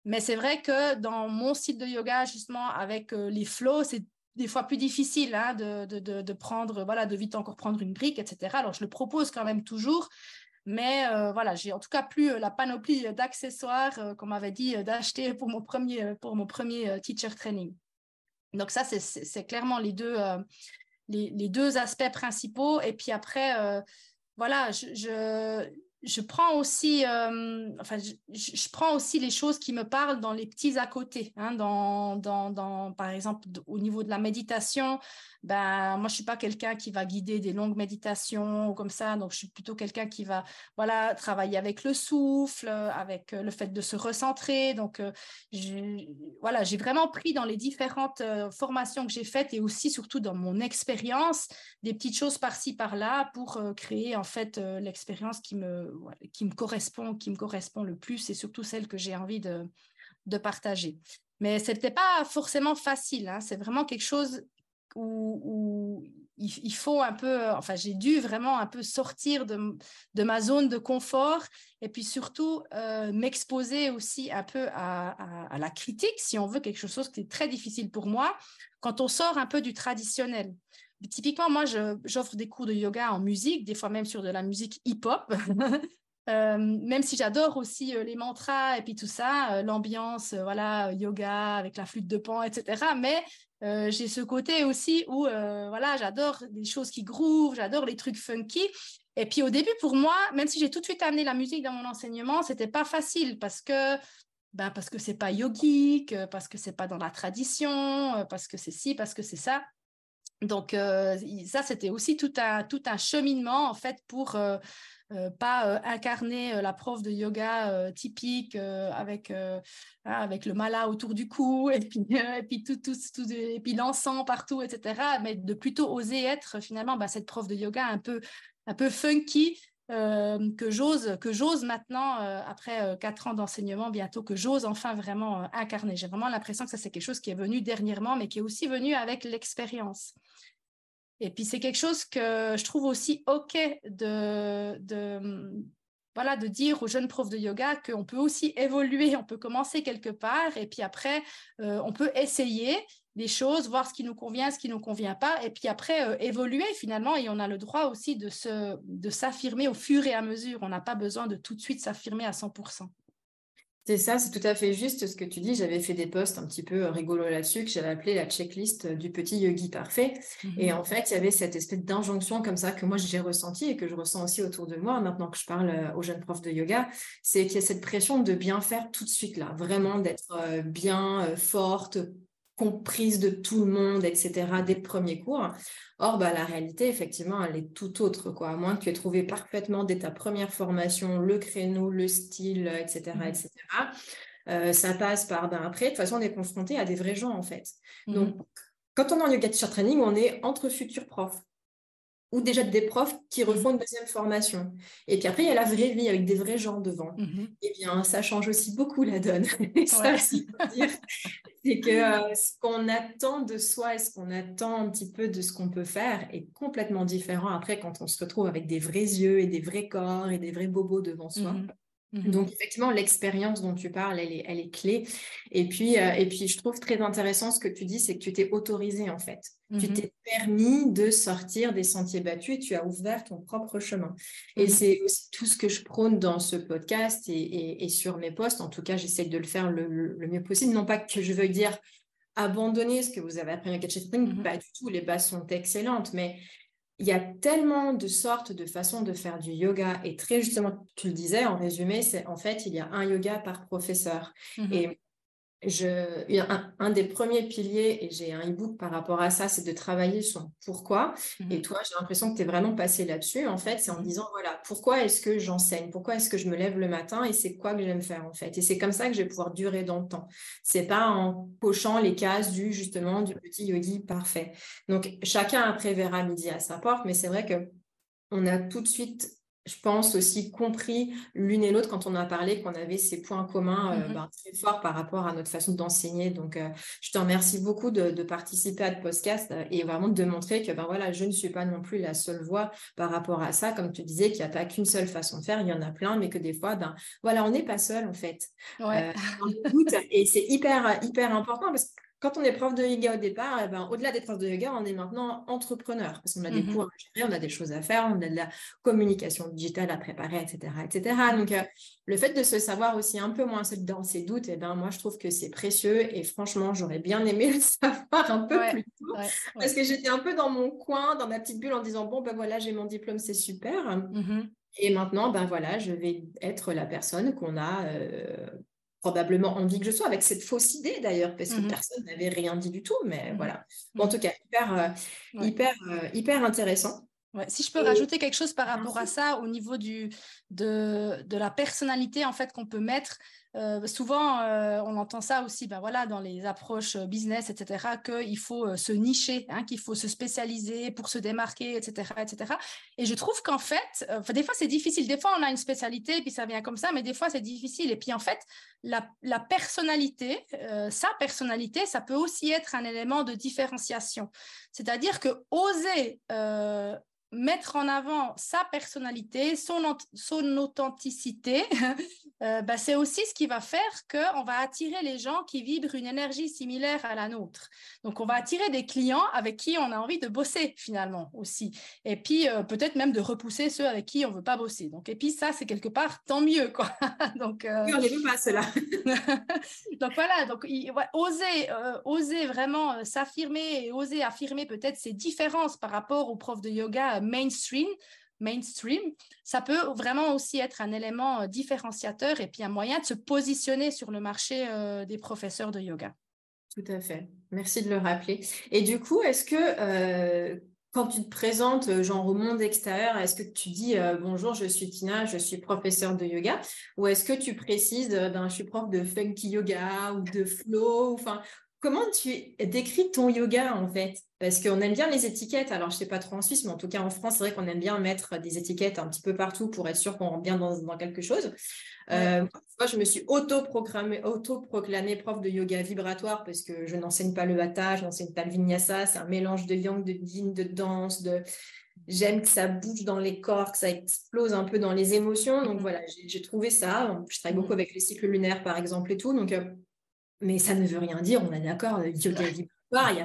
Mais c'est vrai que dans mon style de yoga, justement, avec euh, les flows, c'est des fois plus difficile hein, de, prendre, voilà, de vite encore prendre une brique, etc. Alors, je le propose quand même toujours. Mais euh, voilà, j'ai en tout cas plus euh, la panoplie d'accessoires qu'on m'avait dit d'acheter pour mon premier, pour mon premier teacher training. Donc ça, c'est clairement les deux, les, deux aspects principaux. Et puis après, euh, voilà, je, je, prends aussi, euh, enfin, je, prends aussi les choses qui me parlent dans les petits à côté. Hein, dans, dans, dans, par exemple, au niveau de la méditation, ben, moi, je suis pas quelqu'un qui va guider des longues méditations ou comme ça. Donc, je suis plutôt quelqu'un qui va, voilà, travailler avec le souffle, avec euh, le fait de se recentrer. Donc, euh, voilà, j'ai vraiment pris dans les différentes euh, formations que j'ai faites et aussi, surtout dans mon expérience, des petites choses par-ci, par-là pour créer, en fait, l'expérience qui me, qui me correspond, qui me correspond le plus et surtout celle que j'ai envie de, de partager. Mais ce n'était pas forcément facile. Hein. C'est vraiment quelque chose où, il, faut un peu, euh, enfin j'ai dû vraiment un peu sortir de, ma zone de confort et puis surtout euh, m'exposer aussi un peu à, à, la critique, si on veut quelque chose qui est très difficile pour moi, quand on sort un peu du traditionnel. Typiquement, moi, j'offre des cours de yoga en musique, des fois même sur de la musique hip-hop. Euh, même si j'adore aussi les mantras et puis tout ça, l'ambiance, voilà, yoga avec la flûte de pan, etc. Mais euh, j'ai ce côté aussi où euh, voilà, j'adore les choses qui groovent, j'adore les trucs funky. Et puis au début, pour moi, même si j'ai tout de suite amené la musique dans mon enseignement, c'était pas facile parce que ben parce que c'est pas yogique, parce que c'est pas dans la tradition, parce que c'est ci, parce que c'est ça. Donc euh, ça, c'était aussi tout un tout un cheminement en fait pour euh, pas euh, incarner euh, la prof de yoga typique avec, hein, avec le mala autour du cou et puis, et puis, tout, tout, et puis l'encens partout, etc. Mais de plutôt oser être finalement bah, cette prof de yoga un peu, un peu funky que j'ose que j'ose maintenant après quatre ans d'enseignement bientôt que j'ose enfin vraiment incarner. J'ai vraiment l'impression que ça c'est quelque chose qui est venu dernièrement mais qui est aussi venu avec l'expérience. Et puis c'est quelque chose que je trouve aussi OK de, de, dire aux jeunes profs de yoga qu'on peut aussi évoluer, on peut commencer quelque part et puis après, euh, on peut essayer des choses, voir ce qui nous convient, ce qui ne nous convient pas, et puis après euh, évoluer finalement, et on a le droit aussi de, de s'affirmer au fur et à mesure. On n'a pas besoin de tout de suite s'affirmer à 100%. C'est ça, c'est tout à fait juste ce que tu dis. J'avais fait des posts un petit peu rigolos là-dessus que j'avais appelé la checklist du petit yogi parfait. Et mhm. en fait, il y avait cette espèce d'injonction comme ça que moi j'ai ressenti et que je ressens aussi autour de moi maintenant que je parle euh, aux jeunes profs de yoga, c'est qu'il y a cette pression de bien faire tout de suite là, vraiment d'être euh, bien euh, forte, comprise de tout le monde, etc., dès le premier cours. Or, bah, la réalité, effectivement, elle est tout autre. Quoi. À moins que tu aies trouvé parfaitement dès ta première formation le créneau, le style, etc., mmh etc., euh, ça passe par... Ben, après, de toute façon, on est confronté à des vrais gens, en fait. Mmh Donc, quand on est en yoga teacher training, on est entre futurs profs. Ou déjà des profs qui mhm. refont une deuxième formation. Et puis après, il y a la vraie vie avec des vrais gens devant. Mhm. Eh bien, ça change aussi beaucoup la donne. Et ça aussi, dire, c'est que euh, ce qu'on attend de soi et ce qu'on attend un petit peu de ce qu'on peut faire est complètement différent après quand on se retrouve avec des vrais yeux et des vrais corps et des vrais bobos devant soi. Mhm. Mmh Donc, effectivement, l'expérience dont tu parles, elle est, elle est clé. Et puis, euh, et puis, je trouve très intéressant ce que tu dis, c'est que tu t'es autorisé, en fait. Tu mmh t'es permis de sortir des sentiers battus et tu as ouvert ton propre chemin. Et mmh c'est aussi tout ce que je prône dans ce podcast et, et, sur mes posts. En tout cas, j'essaie de le faire le, le, mieux possible. Non pas que je veuille dire abandonner ce que vous avez appris à Catch Spring, pas du tout. Les bases sont excellentes, mais il y a tellement de sortes de façons de faire du yoga et très justement, tu le disais en résumé, c'est en fait, il y a un yoga par professeur. Mmh et je, un, des premiers piliers, et j'ai un e-book par rapport à ça, c'est de travailler sur pourquoi. Et mmh toi, j'ai l'impression que tu es vraiment passé là-dessus. En fait, c'est en mmh disant, voilà, pourquoi est-ce que j'enseigne? Pourquoi est-ce que je me lève le matin Et c'est quoi que j'aime faire, en fait? Et c'est comme ça que je vais pouvoir durer dans le temps. C'est pas en cochant les cases du, justement, du petit yogi parfait. Donc, chacun après verra midi à sa porte, mais c'est vrai que on a tout de suite je pense, aussi compris l'une et l'autre quand on a parlé qu'on avait ces points communs euh, mmh ben, très forts par rapport à notre façon d'enseigner. Donc, euh, je te remercie beaucoup de, participer à ce podcast euh, et vraiment de montrer que ben, voilà, je ne suis pas non plus la seule voix par rapport à ça. Comme tu disais, qu'il n'y a pas qu'une seule façon de faire, il y en a plein, mais que des fois, ben, voilà, on n'est pas seul en fait. et c'est hyper, hyper important parce que quand on est prof de yoga au départ, eh ben, au-delà des profs de yoga, on est maintenant entrepreneur parce qu'on a des mmh cours à gérer, on a des choses à faire, on a de la communication digitale à préparer, etc. etc. Donc, euh, le fait de se savoir aussi un peu moins dans ses doutes, eh ben, moi, je trouve que c'est précieux et franchement, j'aurais bien aimé le savoir un peu plus tôt parce que j'étais un peu dans mon coin, dans ma petite bulle en disant, bon, ben voilà, j'ai mon diplôme, c'est super. Mmh et maintenant, ben voilà, je vais être la personne qu'on a euh, probablement envie que je sois, avec cette fausse idée d'ailleurs, parce que mmh personne n'avait rien dit du tout, mais mmh voilà. en tout cas, hyper, euh, hyper, euh, hyper intéressant. si je peux rajouter quelque chose par rapport à ça, au niveau du, de, de la personnalité en fait qu'on peut mettre euh, souvent, euh, on entend ça aussi ben voilà, dans les approches euh, business, etc., qu'il faut se nicher, hein, qu'il faut se spécialiser pour se démarquer, etc. etc. Et je trouve qu'en fait, des fois, c'est difficile. Des fois, on a une spécialité, puis ça vient comme ça, mais des fois, c'est difficile. Et puis, en fait, la, la personnalité, sa personnalité, ça peut aussi être un élément de différenciation. C'est-à-dire que oser mettre en avant sa personnalité, son, son authenticité, euh, bah, c'est aussi ce qui va faire qu'on va attirer les gens qui vibrent une énergie similaire à la nôtre. Donc, on va attirer des clients avec qui on a envie de bosser finalement aussi. Et puis, euh, peut-être même de repousser ceux avec qui on ne veut pas bosser. Donc, et puis ça, c'est quelque part tant mieux. Quoi. donc, euh, Oui, on n'est pas cela. donc voilà, donc oser, oser vraiment s'affirmer et oser affirmer peut-être ses différences par rapport aux profs de yoga mainstream, mainstream, ça peut vraiment aussi être un élément euh, différenciateur et puis un moyen de se positionner sur le marché euh, des professeurs de yoga. Tout à fait. Merci de le rappeler. Et du coup, est-ce que euh, quand tu te présentes genre au monde extérieur, est-ce que tu dis bonjour, je suis Tina, je suis professeur de yoga ou est-ce que tu précises ben, je suis prof de funky yoga ou de flow enfin Comment tu décris ton yoga en fait? Parce qu'on aime bien les étiquettes. Alors, je ne sais pas trop en Suisse, mais en tout cas en France, c'est vrai qu'on aime bien mettre des étiquettes un petit peu partout pour être sûr qu'on rentre bien dans, quelque chose. Euh, moi, je me suis auto-proclamée auto prof de yoga vibratoire parce que je n'enseigne pas le hatha, je n'enseigne pas le vinyasa. C'est un mélange de yang, de yin, de danse, de j'aime que ça bouge dans les corps, que ça explose un peu dans les émotions. Donc mm-hmm. voilà, j'ai trouvé ça. Je travaille beaucoup mm-hmm. avec les cycles lunaires, par exemple, et tout. Donc, euh, mais ça ne veut rien dire, on est d'accord, yoga vibratoire, il n'y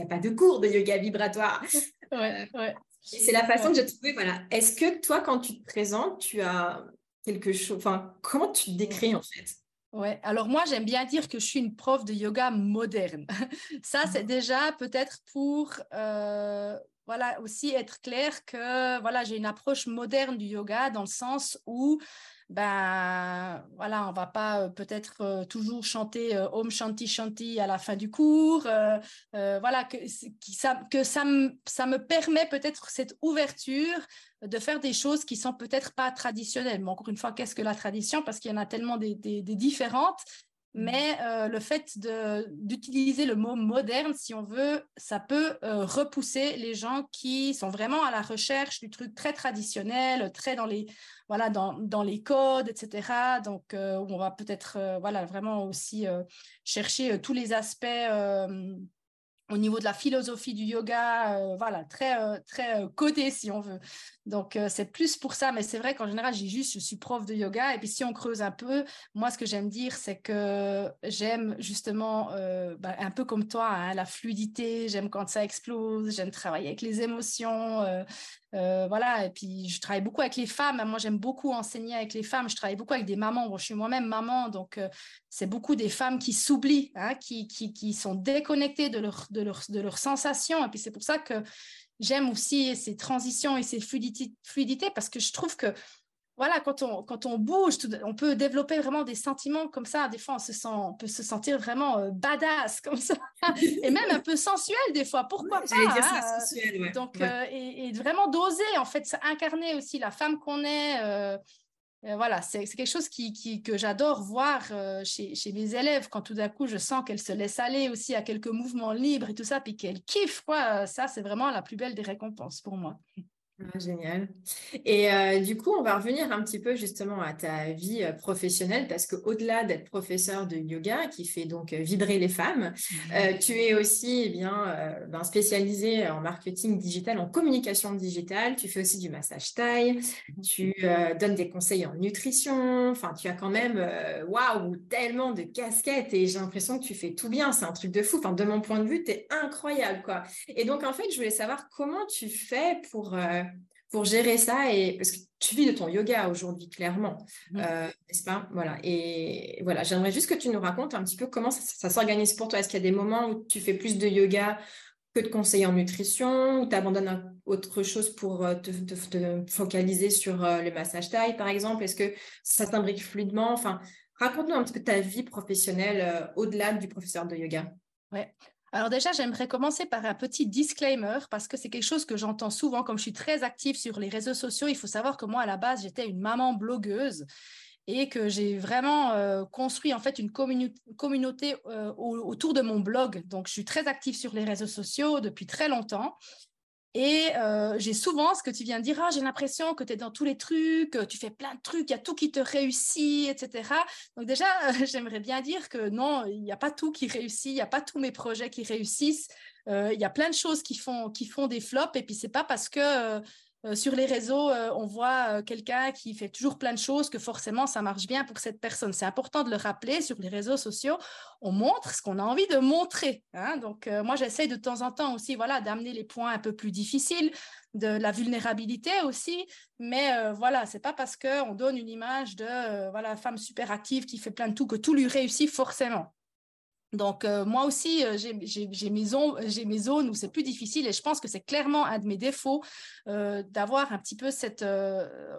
a, a, pas de cours de yoga vibratoire. Ouais, ouais. C'est la façon que j'ai trouvé, voilà. Est-ce que toi, quand tu te présentes, tu as quelque chose, enfin, comment tu te décris en fait? Ouais, alors moi j'aime bien dire que je suis une prof de yoga moderne. Ça c'est déjà peut-être pour euh, voilà aussi être clair que voilà j'ai une approche moderne du yoga dans le sens où ben voilà, on va pas euh, peut-être euh, toujours chanter euh, Om Shanti Shanti à la fin du cours. voilà, que, ça, que ça, me, ça me permet peut-être cette ouverture de faire des choses qui sont peut-être pas traditionnelles. Mais encore une fois, qu'est-ce que la tradition? Parce qu'il y en a tellement des, différentes. Mmh. Mais euh, le fait d'utiliser le mot moderne, si on veut, ça peut euh, repousser les gens qui sont vraiment à la recherche du truc très traditionnel, très dans les, voilà, dans, dans les codes, etc. Donc, euh, on va peut-être voilà, vraiment aussi chercher tous les aspects au niveau de la philosophie du yoga, euh, voilà, très, euh, très euh, si on veut. Donc, c'est plus pour ça, mais c'est vrai qu'en général, j'ai juste, je suis prof de yoga. Et puis, si on creuse un peu, moi, ce que j'aime dire, c'est que j'aime justement, bah, un peu comme toi, hein, la fluidité, j'aime quand ça explose, j'aime travailler avec les émotions. Voilà, et puis je travaille beaucoup avec les femmes. Moi, j'aime beaucoup enseigner avec les femmes. Je travaille beaucoup avec des mamans. Bon, je suis moi-même maman, donc c'est beaucoup des femmes qui s'oublient, hein, qui, qui, qui, sont déconnectées de leur, de, leur, de leurs sensations. Et puis c'est pour ça que j'aime aussi ces transitions et ces fluidités, parce que je trouve que voilà, quand on, quand on bouge, on peut développer vraiment des sentiments comme ça. Des fois, on, se sent, on peut se sentir vraiment euh, badass comme ça, et même un peu sensuel des fois. Pourquoi pas hein, sensuel, Donc, euh, et, et, vraiment d'oser en fait incarner aussi la femme qu'on est. Euh, voilà, c'est quelque chose qui, que j'adore voir chez, chez, mes élèves quand tout d'un coup je sens qu'elles se laissent aller aussi à quelques mouvements libres et tout ça, puis qu'elles kiffent. Quoi. Ça, c'est vraiment la plus belle des récompenses pour moi. Ah, génial. Et euh, du coup, on va revenir un petit peu justement à ta vie euh, professionnelle parce qu'au-delà d'être professeur de yoga qui fait donc euh, vibrer les femmes, mmh. tu es aussi eh bien, ben, spécialisé en marketing digital, en communication digitale. Tu fais aussi du massage taille, mmh. tu donnes des conseils en nutrition. Enfin, tu as quand même, waouh, tellement de casquettes et j'ai l'impression que tu fais tout bien. C'est un truc de fou. Enfin, de mon point de vue, tu es incroyable. quoi. Et donc, en fait, je voulais savoir comment tu fais pour pour gérer ça et parce que tu vis de ton yoga aujourd'hui clairement, mmh. euh, n'est-ce pas? Voilà. Et voilà, j'aimerais juste que tu nous racontes un petit peu comment ça, s'organise pour toi. Est-ce qu'il y a des moments où tu fais plus de yoga que de conseils en nutrition, ou tu abandonnes autre chose pour euh, te, focaliser sur euh, le massage taille, par exemple? Est-ce que ça t'imbrique fluidement? Enfin, raconte-nous un petit peu ta vie professionnelle au-delà du professeur de yoga. Ouais. Alors déjà, j'aimerais commencer par un petit disclaimer parce que c'est quelque chose que j'entends souvent comme je suis très active sur les réseaux sociaux. Il faut savoir que moi, à la base, j'étais une maman blogueuse et que j'ai vraiment euh, construit en fait une communauté euh, autour de mon blog. Donc, je suis très active sur les réseaux sociaux depuis très longtemps. Et euh, j'ai souvent ce que tu viens de dire, ah, j'ai l'impression que tu es dans tous les trucs, tu fais plein de trucs, il y a tout qui te réussit, etc. Donc déjà, j'aimerais bien dire que non, il n'y a pas tout qui réussit, il n'y a pas tous mes projets qui réussissent. Euh, il y a plein de choses qui font, qui font des flops et puis c'est pas parce que euh, sur les réseaux, euh, on voit euh, quelqu'un qui fait toujours plein de choses, que forcément ça marche bien pour cette personne. C'est important de le rappeler sur les réseaux sociaux. On montre ce qu'on a envie de montrer. Hein. Donc moi, j'essaie de temps en temps aussi, voilà, d'amener les points un peu plus difficiles, de la vulnérabilité aussi. Mais voilà, c'est pas parce qu'on donne une image de voilà femme super active qui fait plein de tout que tout lui réussit forcément. Donc, euh, moi aussi, euh, j'ai mes, zones où c'est plus difficile et je pense que c'est clairement un de mes défauts euh, d'avoir un petit peu cette.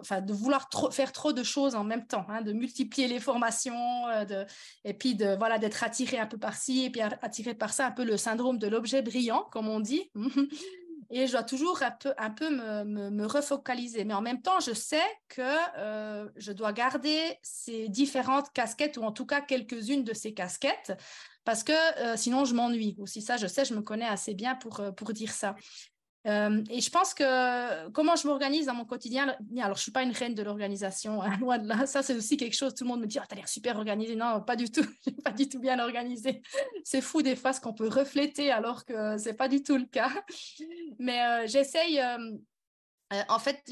enfin, de vouloir faire trop de choses en même temps, hein, de multiplier les formations et puis de voilà d'être attiré un peu par-ci et puis attiré par ça, un peu le syndrome de l'objet brillant, comme on dit. et je dois toujours un peu, un peu me, me, refocaliser. Mais en même temps, je sais que je dois garder ces différentes casquettes ou en tout cas quelques-unes de ces casquettes parce que euh, sinon je m'ennuie. Aussi ça, je sais, je me connais assez bien pour, euh, pour dire ça. Euh, et je pense que comment je m'organise dans mon quotidien, alors je suis pas une reine de l'organisation, hein, loin de là, ça c'est aussi quelque chose, tout le monde me dit, oh, tu as l'air super organisée. Non, pas du tout, pas du tout bien organisée. C'est fou des fois ce qu'on peut refléter alors que c'est pas du tout le cas. Mais j'essaye en fait,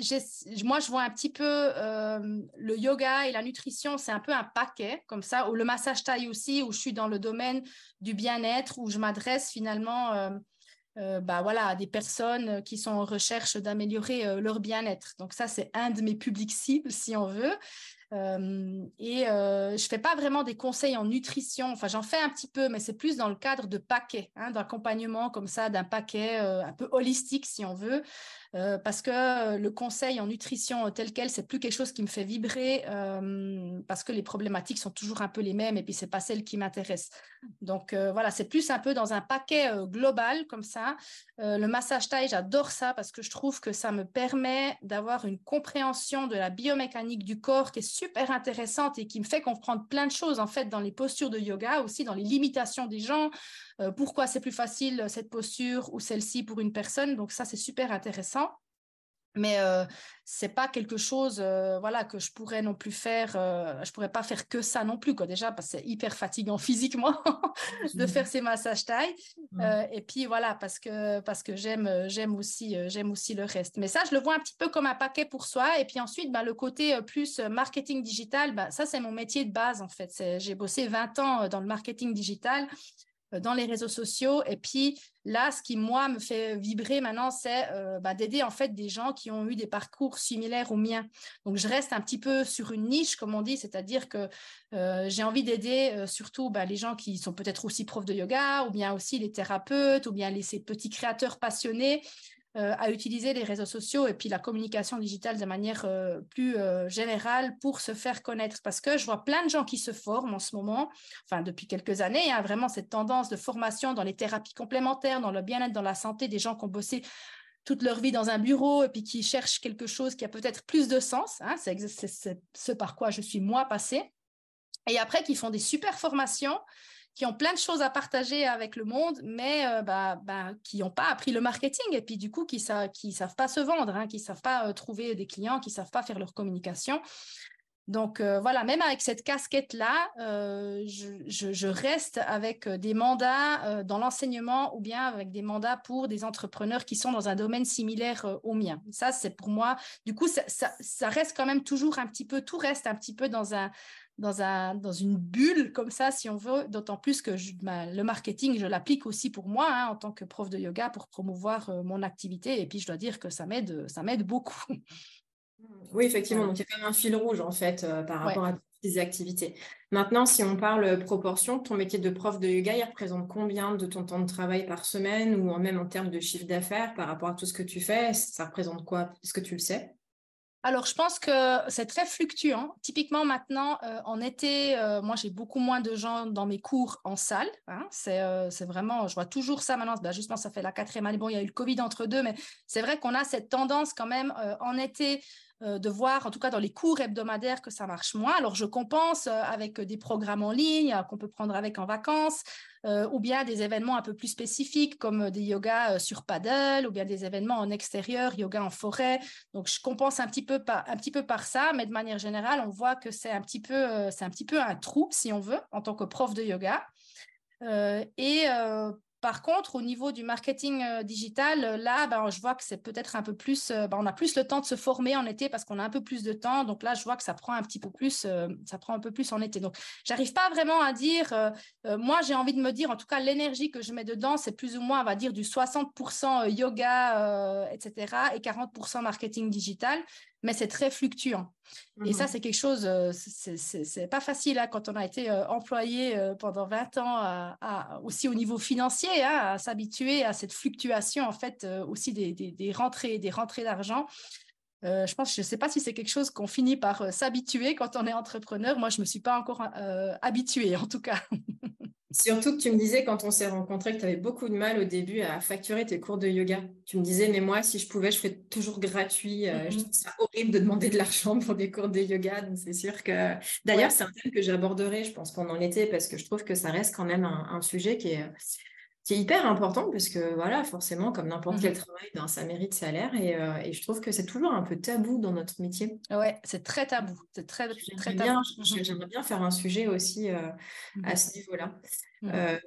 moi, je vois un petit peu euh, le yoga et la nutrition, c'est un peu un paquet comme ça, ou le massage taille aussi, où je suis dans le domaine du bien-être, où je m'adresse finalement euh, bah, voilà, à des personnes qui sont en recherche d'améliorer leur bien-être. Donc ça, c'est un de mes publics cibles, si on veut. et je fais pas vraiment des conseils en nutrition. Enfin, j'en fais un petit peu, mais c'est plus dans le cadre de paquets, hein, d'accompagnement comme ça, d'un paquet un peu holistique, si on veut. Euh, parce que euh, le conseil en nutrition tel quel, c'est plus quelque chose qui me fait vibrer euh, parce que les problématiques sont toujours un peu les mêmes et puis c'est pas celle qui m'intéresse. Donc voilà, c'est plus un peu dans un paquet global comme ça. le massage taille, j'adore ça parce que je trouve que ça me permet d'avoir une compréhension de la biomécanique du corps qui est super intéressante et qui me fait comprendre plein de choses en fait dans les postures de yoga, aussi dans les limitations des gens, euh, pourquoi c'est plus facile cette posture ou celle-ci pour une personne? Donc ça, c'est super intéressant. Mais euh, c'est pas quelque chose euh, voilà que je pourrais non plus faire euh, je pourrais pas faire que ça non plus quoi. Déjà parce que c'est hyper fatigant physiquement de faire ces massages taille. Euh, et puis voilà parce que parce que j'aime j'aime aussi j'aime aussi le reste. Mais ça je le vois un petit peu comme un paquet pour soi. Et puis ensuite bah, le côté plus marketing digital bah, ça c'est mon métier de base en fait. J'ai bossé 20 ans dans le marketing digital. euh, dans les réseaux sociaux. Et puis là, ce qui, moi, me fait vibrer maintenant, c'est euh, bah, d'aider en fait des gens qui ont eu des parcours similaires aux miens. Donc, je reste un petit peu sur une niche, comme on dit, c'est-à-dire que euh, j'ai envie d'aider surtout bah, les gens qui sont peut-être aussi profs de yoga, ou bien aussi les thérapeutes, ou bien les, ces petits créateurs passionnés euh, à utiliser les réseaux sociaux et puis la communication digitale de manière euh, plus euh, générale pour se faire connaître. Parce que je vois plein de gens qui se forment en ce moment, enfin depuis quelques années, a vraiment cette tendance de formation dans les thérapies complémentaires, dans le bien-être, dans la santé, des gens qui ont bossé toute leur vie dans un bureau et puis qui cherchent quelque chose qui a peut-être plus de sens. Hein, c'est ce par quoi je suis moi passée. Et après, qui font des super formations qui ont plein de choses à partager avec le monde, mais euh, bah, bah, qui n'ont pas appris le marketing et puis du coup qui ne savent pas se vendre, hein, qui ne savent pas euh, trouver des clients, qui ne savent pas faire leur communication. Donc euh, voilà, même avec cette casquette-là, je, reste avec des mandats dans l'enseignement ou bien avec des mandats pour des entrepreneurs qui sont dans un domaine similaire au mien. Ça, c'est pour moi, du coup, ça, reste quand même toujours un petit peu, tout reste un petit peu dans un, dans, un, dans une bulle comme ça, si on veut, d'autant plus que le marketing, je l'applique aussi pour moi hein, en tant que prof de yoga pour promouvoir euh, mon activité. Et puis, je dois dire que ça m'aide, ça m'aide beaucoup. Oui, effectivement. Donc, il y a quand même un fil rouge, en fait, euh, par rapport à tes activités. Maintenant, si on parle proportion, ton métier de prof de yoga, il représente combien de ton temps de travail par semaine ou même en termes de chiffre d'affaires par rapport à tout ce que tu fais? Ça représente quoi? Est-ce que tu le sais? Alors, je pense que c'est très fluctuant. Typiquement, maintenant, euh, en été, euh, moi, j'ai beaucoup moins de gens dans mes cours en salle. Hein. Euh, c'est vraiment, je vois toujours ça maintenant. Ben, justement, ça fait la quatrième année. Bon, il y a eu le Covid entre deux, mais c'est vrai qu'on a cette tendance quand même en été euh, de voir, en tout cas dans les cours hebdomadaires, que ça marche moins. Alors, je compense euh, avec des programmes en ligne euh, qu'on peut prendre avec en vacances, ou bien des événements un peu plus spécifiques comme des yogas sur paddle, ou bien des événements en extérieur, yoga en forêt. Donc, je compense un petit peu par, un petit peu par ça, mais de manière générale, on voit que c'est un petit peu, c'est un petit peu un trou, si on veut, en tant que prof de yoga. et par contre, au niveau du marketing euh, digital, euh, là, ben, je vois que c'est peut-être un peu plus, euh, ben, on a plus le temps de se former en été parce qu'on a un peu plus de temps. Donc là, je vois que ça prend un petit peu plus, ça prend un peu plus en été. Donc, j'arrive pas vraiment à dire, moi, j'ai envie de me dire, en tout cas, l'énergie que je mets dedans, c'est plus ou moins, on va dire, du 60% yoga, etc., et 40% marketing digital mais c'est très fluctuant. Et ça, mmh c'est quelque chose, euh, c'est pas facile hein, quand on a été euh, employé euh, pendant 20 ans, à, aussi au niveau financier, hein, à s'habituer à cette fluctuation, en fait, aussi des, des, rentrées, des rentrées d'argent. je pense, je ne sais pas si c'est quelque chose qu'on finit par s'habituer quand on est entrepreneur. Moi, je ne me suis pas encore habituée, en tout cas. Surtout que tu me disais quand on s'est rencontrés que tu avais beaucoup de mal au début à facturer tes cours de yoga. Tu me disais, mais moi, si je pouvais, je ferais toujours gratuit. Euh, je mm-hmm. trouve ça horrible de demander de l'argent pour des cours de yoga. Donc, c'est sûr que. D'ailleurs, c'est un thème que j'aborderai, je pense, pendant l'été, parce que je trouve que ça reste quand même un, sujet qui est, qui est hyper important, parce que, voilà, forcément, comme n'importe quel mm-hmm. travail, ben, ça mérite salaire. Et, euh, et, je trouve que c'est toujours un peu tabou dans notre métier. Ouais, c'est très tabou. C'est très, très tabou. Mm-hmm. J'aimerais bien faire un sujet aussi euh, à ce niveau-là. Euh,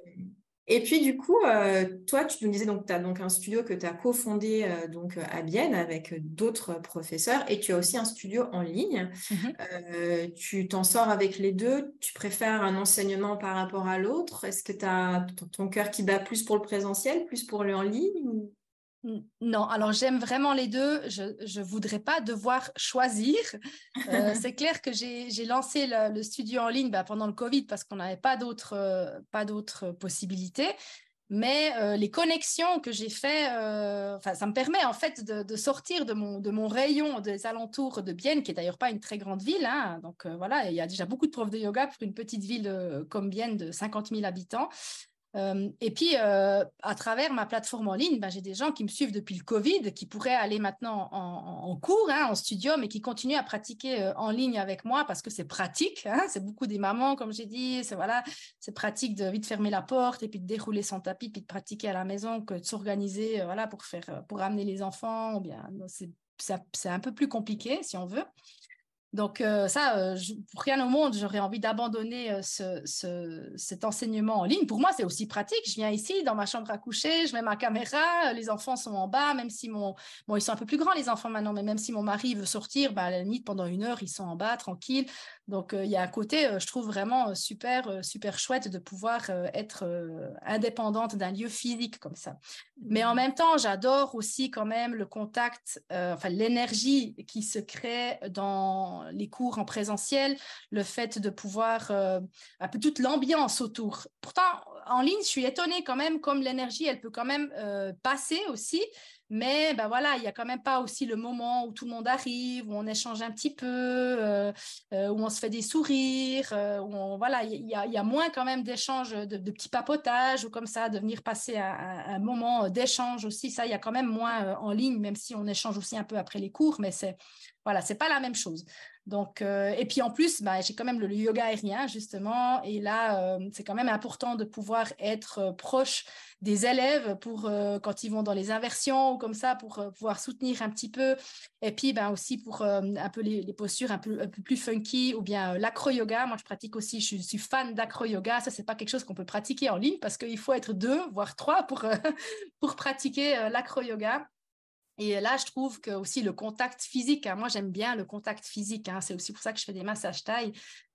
et puis du coup, euh, toi, tu nous disais donc tu as donc un studio que tu as cofondé euh, donc à Bienne avec d'autres professeurs et tu as aussi un studio en ligne. Mmh tu t'en sors avec les deux. Tu préfères un enseignement par rapport à l'autre? Est-ce que tu as ton cœur qui bat plus pour le présentiel, plus pour le en ligne non, alors j'aime vraiment les deux. Je ne voudrais pas devoir choisir. Euh, c'est clair que j'ai lancé le, studio en ligne bah, pendant le Covid parce qu'on n'avait pas d'autres euh, possibilités. Mais euh, les connexions que j'ai fait, ça me permet en fait de, sortir de mon, de mon rayon des alentours de Bienne, qui est d'ailleurs pas une très grande ville. Hein. donc voilà, il y a déjà beaucoup de profs de yoga pour une petite ville comme Bienne de 50 000 habitants. Euh, et puis, euh, à travers ma plateforme en ligne, ben, j'ai des gens qui me suivent depuis le Covid, qui pourraient aller maintenant en, cours, hein, en studio, mais qui continuent à pratiquer euh, en ligne avec moi parce que c'est pratique. Hein. c'est beaucoup des mamans, comme j'ai dit. C'est voilà, c'est pratique de vite fermer la porte et puis de dérouler son tapis, puis de pratiquer à la maison que de s'organiser, pour faire, pour amener les enfants. Bien, c'est un peu plus compliqué si on veut. Donc euh, ça, euh, pour rien au monde, j'aurais envie d'abandonner euh, ce, cet enseignement en ligne. Pour moi, c'est aussi pratique. Je viens ici dans ma chambre à coucher, je mets ma caméra, les enfants sont en bas, même si mon... Bon, ils sont un peu plus grands les enfants maintenant, mais même si mon mari veut sortir, bah, à la limite, pendant une heure, ils sont en bas, tranquilles. Donc il y a un côté, je trouve vraiment super, super chouette de pouvoir être indépendante d'un lieu physique comme ça. Mais en même temps, j'adore aussi quand même le contact, enfin l'énergie qui se crée dans les cours en présentiel, le fait de pouvoir euh, un peu toute l'ambiance autour. Pourtant, en ligne, je suis étonnée quand même comme l'énergie, elle peut quand même euh, passer aussi. Mais ben voilà, il n'y a quand même pas aussi le moment où tout le monde arrive, où on échange un petit peu, euh, où on se fait des sourires, où on, voilà, il y, a, moins quand même d'échanges, de, petits papotages ou comme ça, de venir passer un, moment d'échange aussi. Ça, il y a quand même moins en ligne, même si on échange aussi un peu après les cours, mais c'est voilà, c'est pas la même chose. Donc, euh, et puis en plus, bah, j'ai quand même le, yoga aérien, justement. Et là, euh, c'est quand même important de pouvoir être euh, proche des élèves pour quand ils vont dans les inversions ou comme ça, pour pouvoir soutenir un petit peu. Et puis ben, aussi pour un peu les, postures un peu, plus funky ou bien l'acro-yoga. Moi, je pratique aussi, je suis, fan d'acro-yoga. Ça, c'est pas quelque chose qu'on peut pratiquer en ligne parce qu'il faut être deux, voire trois pour, pour pratiquer l'acro-yoga. Et là, je trouve que aussi le contact physique, hein, moi j'aime bien le contact physique, hein, c'est aussi pour ça que je fais des massages taille.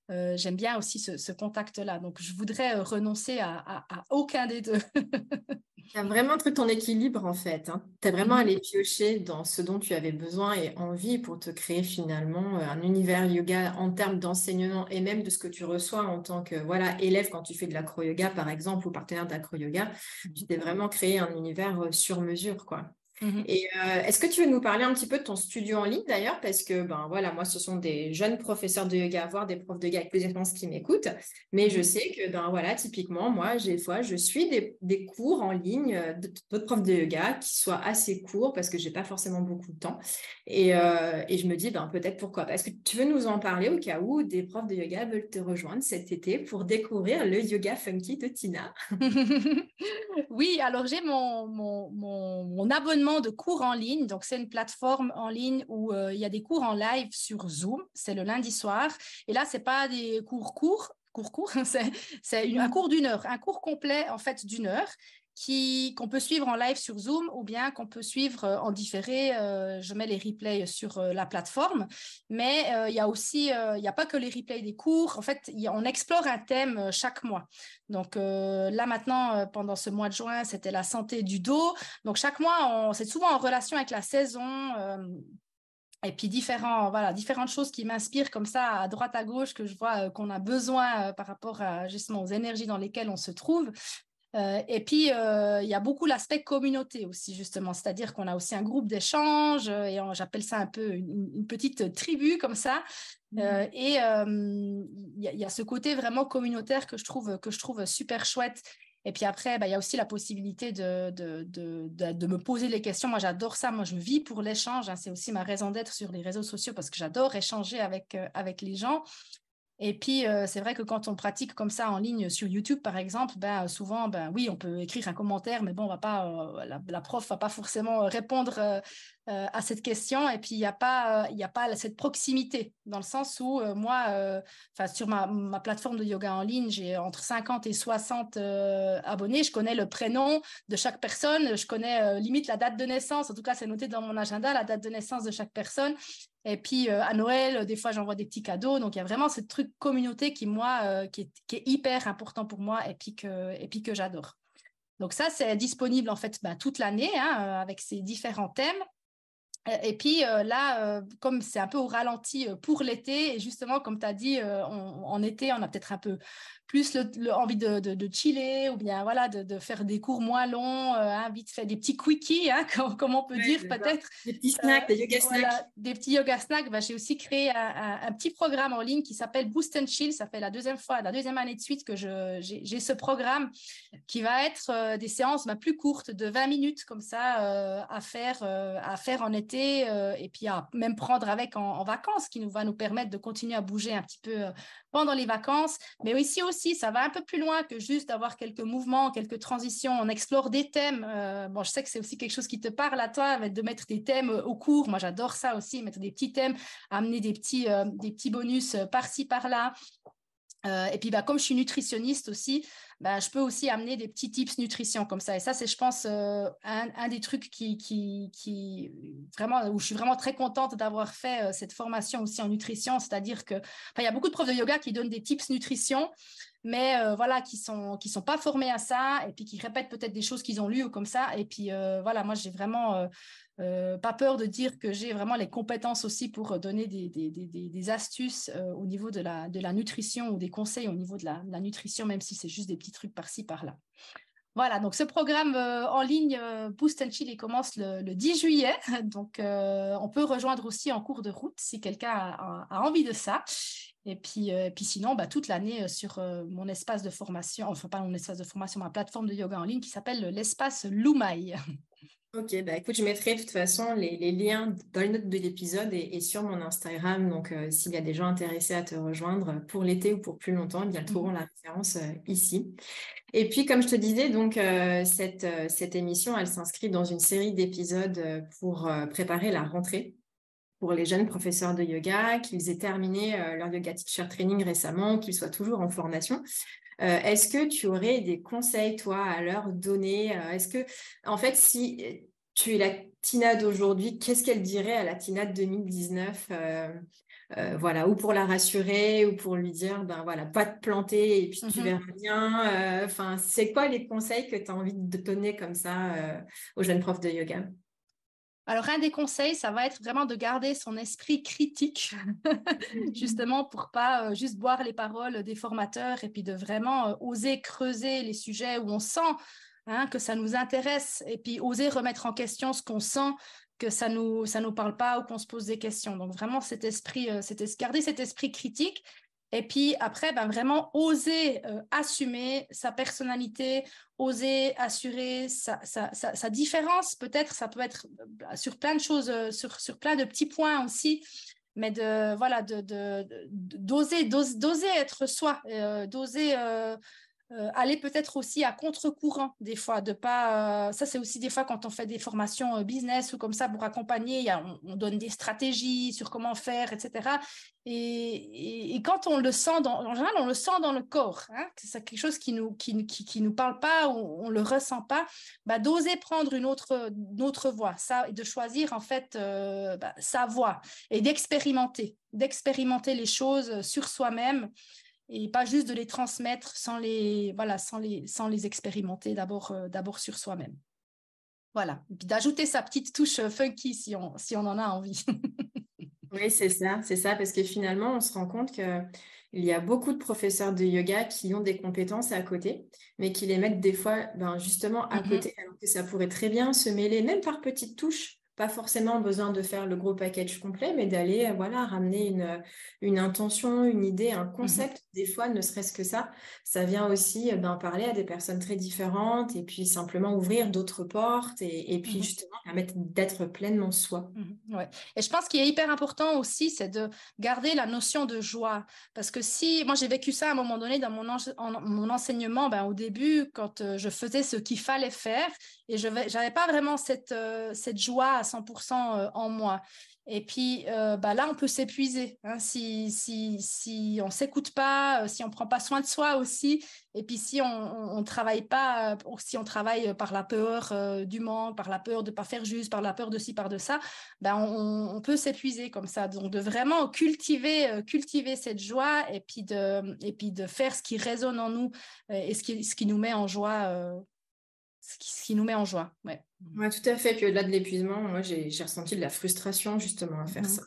Euh, j'aime bien aussi ce, contact-là. Donc, je voudrais euh, renoncer à, aucun des deux. tu as vraiment trouvé ton équilibre, en fait. Hein. Tu as vraiment allé piocher dans ce dont tu avais besoin et envie pour te créer finalement euh, un univers yoga en termes d'enseignement et même de ce que tu reçois en tant que voilà élève quand tu fais de l'acro-yoga, par exemple, ou partenaire d'acro-yoga. Tu t'es vraiment créé un univers sur mesure, quoi. Mmh et euh, est-ce que tu veux nous parler un petit peu de ton studio en ligne d'ailleurs? Parce que ben voilà, moi ce sont des jeunes professeurs de yoga, voire des profs de yoga avec plusieurs qui m'écoutent. Mais je mmh sais que ben voilà, typiquement, moi, j'ai fois, je suis des, cours en ligne euh, d'autres profs de yoga qui soient assez courts parce que j'ai pas forcément beaucoup de temps. Et, euh, et je me dis ben peut-être pourquoi. Est-ce que tu veux nous en parler au cas où des profs de yoga veulent te rejoindre cet été pour découvrir le yoga funky de Tina? Oui, alors j'ai mon, mon, mon abonnement de cours en ligne. Donc, c'est une plateforme en ligne où euh, il y a des cours en live sur Zoom. C'est le lundi soir. Et là, c'est pas des cours courts, cours courts, c'est un cours d'une heure, un cours complet en fait d'une heure qu'on peut suivre en live sur Zoom ou bien qu'on peut suivre euh, en différé. Euh, je mets les replays sur euh, la plateforme, mais il y a aussi, il n'y a pas que les replays des cours. En fait, on explore un thème chaque mois. Donc là maintenant, pendant ce mois de juin, c'était la santé du dos. Donc chaque mois, c'est souvent en relation avec la saison. Et puis différents, voilà, différentes choses qui m'inspirent comme ça à droite à gauche que je vois qu'on a besoin par rapport à justement aux énergies dans lesquelles on se trouve. Euh, et puis, euh, il y a beaucoup l'aspect communauté aussi, justement, c'est-à-dire qu'on a aussi un groupe d'échange, euh, et j'appelle ça un peu une, petite tribu comme ça. Mmh. et il y, a ce côté vraiment communautaire que je trouve, que je trouve super chouette. Et puis après, bah, il y a aussi la possibilité de, de, de, de, me poser les questions. Moi, j'adore ça. Moi, je vis pour l'échange. Hein. C'est aussi ma raison d'être sur les réseaux sociaux parce que j'adore échanger avec, avec les gens. Et puis, euh, c'est vrai que quand on pratique comme ça en ligne sur YouTube, par exemple, ben, souvent, ben, oui, on peut écrire un commentaire, mais bon, on va pas, euh, la, la, prof va pas forcément répondre euh, euh, à cette question. Et puis, il n'y a, pas, il a pas cette proximité, dans le sens où euh, moi, euh, sur ma, plateforme de yoga en ligne, j'ai entre 50 et 60 abonnés. Je connais le prénom de chaque personne. Je connais limite la date de naissance. En tout cas, c'est noté dans mon agenda, la date de naissance de chaque personne. Et puis, à Noël, des fois, j'envoie des petits cadeaux. Donc, il y a vraiment ce truc communauté qui, moi, qui, est, hyper important pour moi et puis que, et puis que j'adore. Donc ça, c'est disponible en fait bah, toute l'année hein, avec ces différents thèmes. Et puis là, comme c'est un peu au ralenti pour l'été, et justement, comme tu as dit, en été, on a peut-être un peu plus le, envie de, de, chiller ou bien voilà de, de, faire des cours moins longs, euh, hein, vite fait des petits quickies, hein, comme, on peut dire peut-être. Des petits snacks, des yoga snacks. des petits yoga snacks. Bah, j'ai aussi créé un, un, petit programme en ligne qui s'appelle Boost and Chill. Ça fait la deuxième fois, la deuxième année de suite que j'ai ce programme qui va être euh, des séances bah, plus courtes de 20 minutes comme ça euh, à, faire, à faire en été et puis à même prendre avec en, en, vacances qui nous va nous permettre de continuer à bouger un petit peu pendant les vacances. Mais ici aussi, ça va un peu plus loin que juste d'avoir quelques mouvements, quelques transitions. On explore des thèmes. Euh, bon, je sais que c'est aussi quelque chose qui te parle à toi, de mettre des thèmes au cours. Moi, j'adore ça aussi, mettre des petits thèmes, amener des petits, euh, des petits bonus euh, par-ci, par-là. et puis, bah, comme je suis nutritionniste aussi, bah, je peux aussi amener des petits tips nutrition comme ça. Et ça, c'est, je pense, un, des trucs qui, vraiment, où je suis vraiment très contente d'avoir fait cette formation aussi en nutrition. C'est-à-dire que, il y a beaucoup de profs de yoga qui donnent des tips nutrition mais voilà, qui sont qui sont pas formés à ça et puis qui répètent peut-être des choses qu'ils ont lues ou comme ça. Et puis voilà, moi j'ai vraiment pas peur de dire que j'ai vraiment les compétences aussi pour donner des, des, des, des astuces au niveau de la, de la nutrition ou des conseils au niveau de la, nutrition, même si c'est juste des petits trucs par-ci, par-là. Voilà, donc ce programme en ligne Boost and Chill, il commence le, 10 juillet. Donc, on peut rejoindre aussi en cours de route si quelqu'un a, a, envie de ça. Et puis, euh, puis sinon, bah, toute l'année euh, sur euh, mon espace de formation, enfin pas mon espace de formation, ma plateforme de yoga en ligne qui s'appelle l'espace Lumai. Ok, bah écoute, je mettrai de toute façon les, liens dans les notes de l'épisode et, sur mon Instagram. Donc, s'il y a des gens intéressés à te rejoindre pour l'été ou pour plus longtemps, eh bien, ils trouveront la référence ici. Et puis, comme je te disais, donc cette, cette émission, elle s'inscrit dans une série d'épisodes pour préparer la rentrée pour les jeunes professeurs de yoga, qu'ils aient terminé euh, leur yoga teacher training récemment, qu'ils soient toujours en formation. Euh, est-ce que tu aurais des conseils, toi, à leur donner euh, Est-ce que, en fait, si tu es la Tina d'aujourd'hui, qu'est-ce qu'elle dirait à la Tina de 2019 voilà, ou pour la rassurer, ou pour lui dire, ben voilà, pas te planter et puis tu mmh verras bien. Enfin, c'est quoi les conseils que tu as envie de donner comme ça aux jeunes profs de yoga? Alors, un des conseils, ça va être vraiment de garder son esprit critique, justement pour pas euh, juste boire les paroles des formateurs et puis de vraiment euh, oser creuser les sujets où on sent hein, que ça nous intéresse et puis oser remettre en question ce qu'on sent que ça nous ça nous parle pas ou qu'on se pose des questions. Donc vraiment cet esprit, euh, garder cet esprit critique et puis après, ben vraiment oser euh, assumer sa personnalité, oser assurer sa, différence. Peut-être ça peut être euh, sur plein de choses, euh, sur, sur plein de petits points aussi. Mais de voilà, de, d'oser, d'oser être soi, d'oser euh, aller peut-être aussi à contre-courant des fois, de pas. Euh, ça, c'est aussi des fois quand on fait des formations euh, business ou comme ça pour accompagner, on, donne des stratégies sur comment faire, etc. Et, quand on le sent, dans, en général, on le sent dans le corps. Hein, c'est quelque chose qui nous qui, qui, qui, nous parle pas, ou on le ressent pas. Bah, d'oser prendre une autre, voie, ça, de choisir en fait bah, sa voie et d'expérimenter, d'expérimenter les choses sur soi-même et pas juste de les transmettre sans les, voilà, sans les, sans les expérimenter d'abord, euh, d'abord sur soi-même. Voilà, et puis d'ajouter sa petite touche euh, funky si on, si on en a envie. oui, c'est ça, c'est ça, parce que finalement, on se rend compte qu'il y a beaucoup de professeurs de yoga qui ont des compétences à côté, mais qui les mettent des fois ben, justement à mm-hmm. côté, alors que ça pourrait très bien se mêler, même par petites touches, pas forcément besoin de faire le gros package complet, mais d'aller euh, voilà, ramener une, une intention, une idée, un mmh concept. Des fois, ne serait-ce que ça, ça vient aussi d'en euh, parler à des personnes très différentes et puis simplement ouvrir d'autres portes et, et puis mmh justement permettre d'être pleinement soi. Mmh ouais. Et je pense qu'il est hyper important aussi, c'est de garder la notion de joie. Parce que si, moi j'ai vécu ça à un moment donné dans mon, mon enseignement, ben, au début, quand euh, je faisais ce qu'il fallait faire, et je n'avais pas vraiment cette, cette joie à 100% euh, en moi. Et puis euh, bah là, on peut s'épuiser hein, si, si, si on ne s'écoute pas, euh, si on ne prend pas soin de soi aussi, et puis si on ne travaille pas, si on travaille par la peur du manque, par la peur de ne pas faire juste, par la peur de ci, par de ça, ben on, peut s'épuiser comme ça. Donc de vraiment cultiver, cultiver cette joie et puis, de, et puis de faire ce qui résonne en nous et ce qui, ce qui nous met en joie ce qui, nous met en joie. Ouais. ouais, tout à fait. Puis au-delà de l'épuisement, moi, j'ai ressenti de la frustration justement à faire mmh. ça.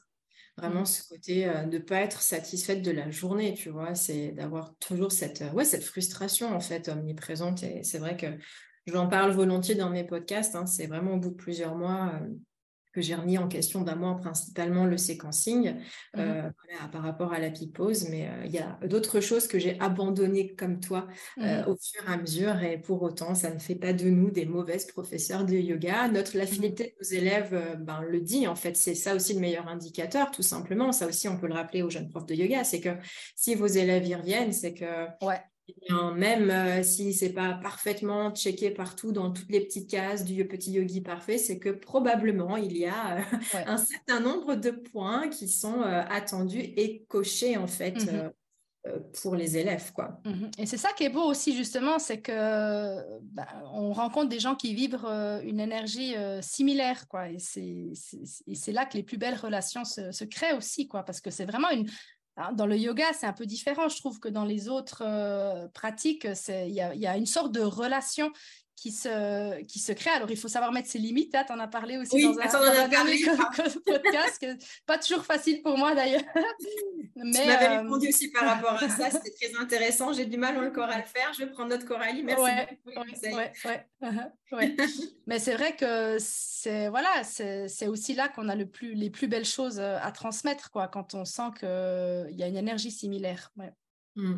Vraiment, mmh. ce côté de ne pas être satisfaite de la journée, tu vois, c'est d'avoir toujours cette, ouais, cette frustration en fait omniprésente. Et c'est vrai que j'en parle volontiers dans mes podcasts. Hein, c'est vraiment au bout de plusieurs mois que j'ai remis en question d'un mois principalement le séquencing mmh euh, par rapport à la pause, mais euh, il y a d'autres choses que j'ai abandonnées comme toi euh, mmh au fur et à mesure et pour autant ça ne fait pas de nous des mauvaises professeurs de yoga. Notre l'affinité de nos élèves ben, le dit en fait, c'est ça aussi le meilleur indicateur tout simplement. Ça aussi on peut le rappeler aux jeunes profs de yoga, c'est que si vos élèves y reviennent, c'est que ouais même euh, si c'est pas parfaitement checké partout dans toutes les petites cases du petit yogi parfait, c'est que probablement il y a euh, un certain nombre de points qui sont euh, attendus et cochés en fait. Mmh pour les élèves quoi. Mmh et c'est ça qui est beau aussi justement, c'est que bah, on rencontre des gens qui vibrent une énergie similaire quoi, et c'est là que les plus belles relations se, se créent aussi quoi, parce que c'est vraiment une, dans le yoga, c'est un peu différent. Je trouve que dans les autres euh, pratiques, il y a, une sorte de relation qui se, qui se crée. Alors, il faut savoir mettre ses limites. Hein, tu en as parlé aussi dans, un, dernier podcast, pas toujours facile pour moi d'ailleurs. Mais, tu m'avais euh, répondu aussi par rapport à ça, c'était très intéressant. J'ai du mal encore à le faire. Je prends notre Coralie. Merci Mais c'est vrai que c'est voilà, c'est aussi là qu'on a le plus, les plus belles choses euh, à transmettre, quoi, quand on sent qu'il y a une énergie similaire. Mmh.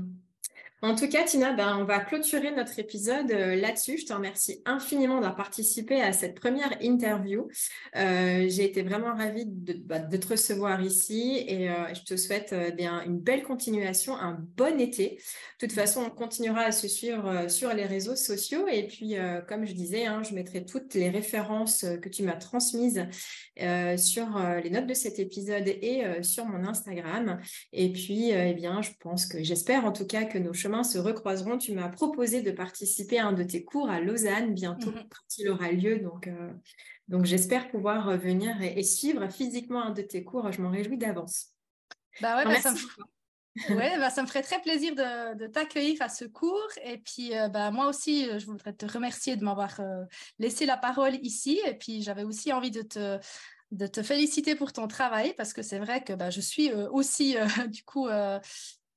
En tout cas, Tina, ben, on va clôturer notre épisode euh, là-dessus. Je te remercie infiniment d'avoir participé à cette première interview. Euh, j'ai été vraiment ravie de, bah, te recevoir ici et euh, je te souhaite bien une belle continuation, un bon été. De toute façon, on continuera à se suivre sur les réseaux sociaux et puis, comme je disais, hein, je mettrai toutes les références que tu m'as transmises sur les notes de cet épisode et sur mon Instagram. Et puis, eh bien, je pense que j'espère en tout cas que nos chemins se recroiseront. Tu m'as proposé de participer à un de tes cours à Lausanne bientôt mhm. quand il aura lieu. Donc, euh, donc j'espère pouvoir venir et, suivre physiquement un de tes cours. Je m'en réjouis d'avance. Bah ouais, bah ça, me... ouais bah ça me ferait très plaisir de, t'accueillir à ce cours. Et puis, euh, bah, moi aussi, je voudrais te remercier de m'avoir euh, laissé la parole ici. Et puis, j'avais aussi envie de te, de te féliciter pour ton travail parce que c'est vrai que bah, je suis aussi, du coup, euh,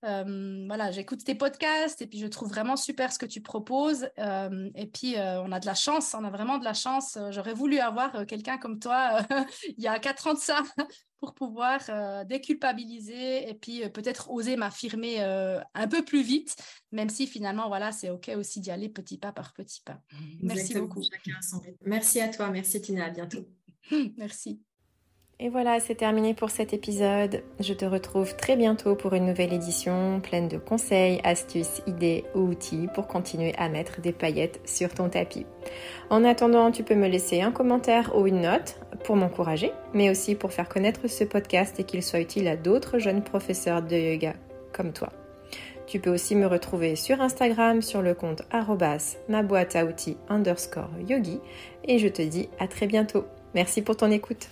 voilà, j'écoute tes podcasts et puis je trouve vraiment super ce que tu proposes. Euh, et puis, euh, on a de la chance, on a vraiment de la chance. J'aurais voulu avoir quelqu'un comme toi il y a quatre ans de ça pour pouvoir déculpabiliser et puis peut-être oser m'affirmer un peu plus vite, même si finalement, voilà, c'est OK aussi d'y aller petit pas par petit pas. Merci beaucoup. Merci à toi. Merci Tina. À bientôt. Merci. Et voilà, c'est terminé pour cet épisode. Je te retrouve très bientôt pour une nouvelle édition pleine de conseils, astuces, idées ou outils pour continuer à mettre des paillettes sur ton tapis. En attendant, tu peux me laisser un commentaire ou une note pour m'encourager, mais aussi pour faire connaître ce podcast et qu'il soit utile à d'autres jeunes professeurs de yoga comme toi. Tu peux aussi me retrouver sur Instagram sur le compte ma boîte à outils underscore yogi et je te dis à très bientôt. Merci pour ton écoute.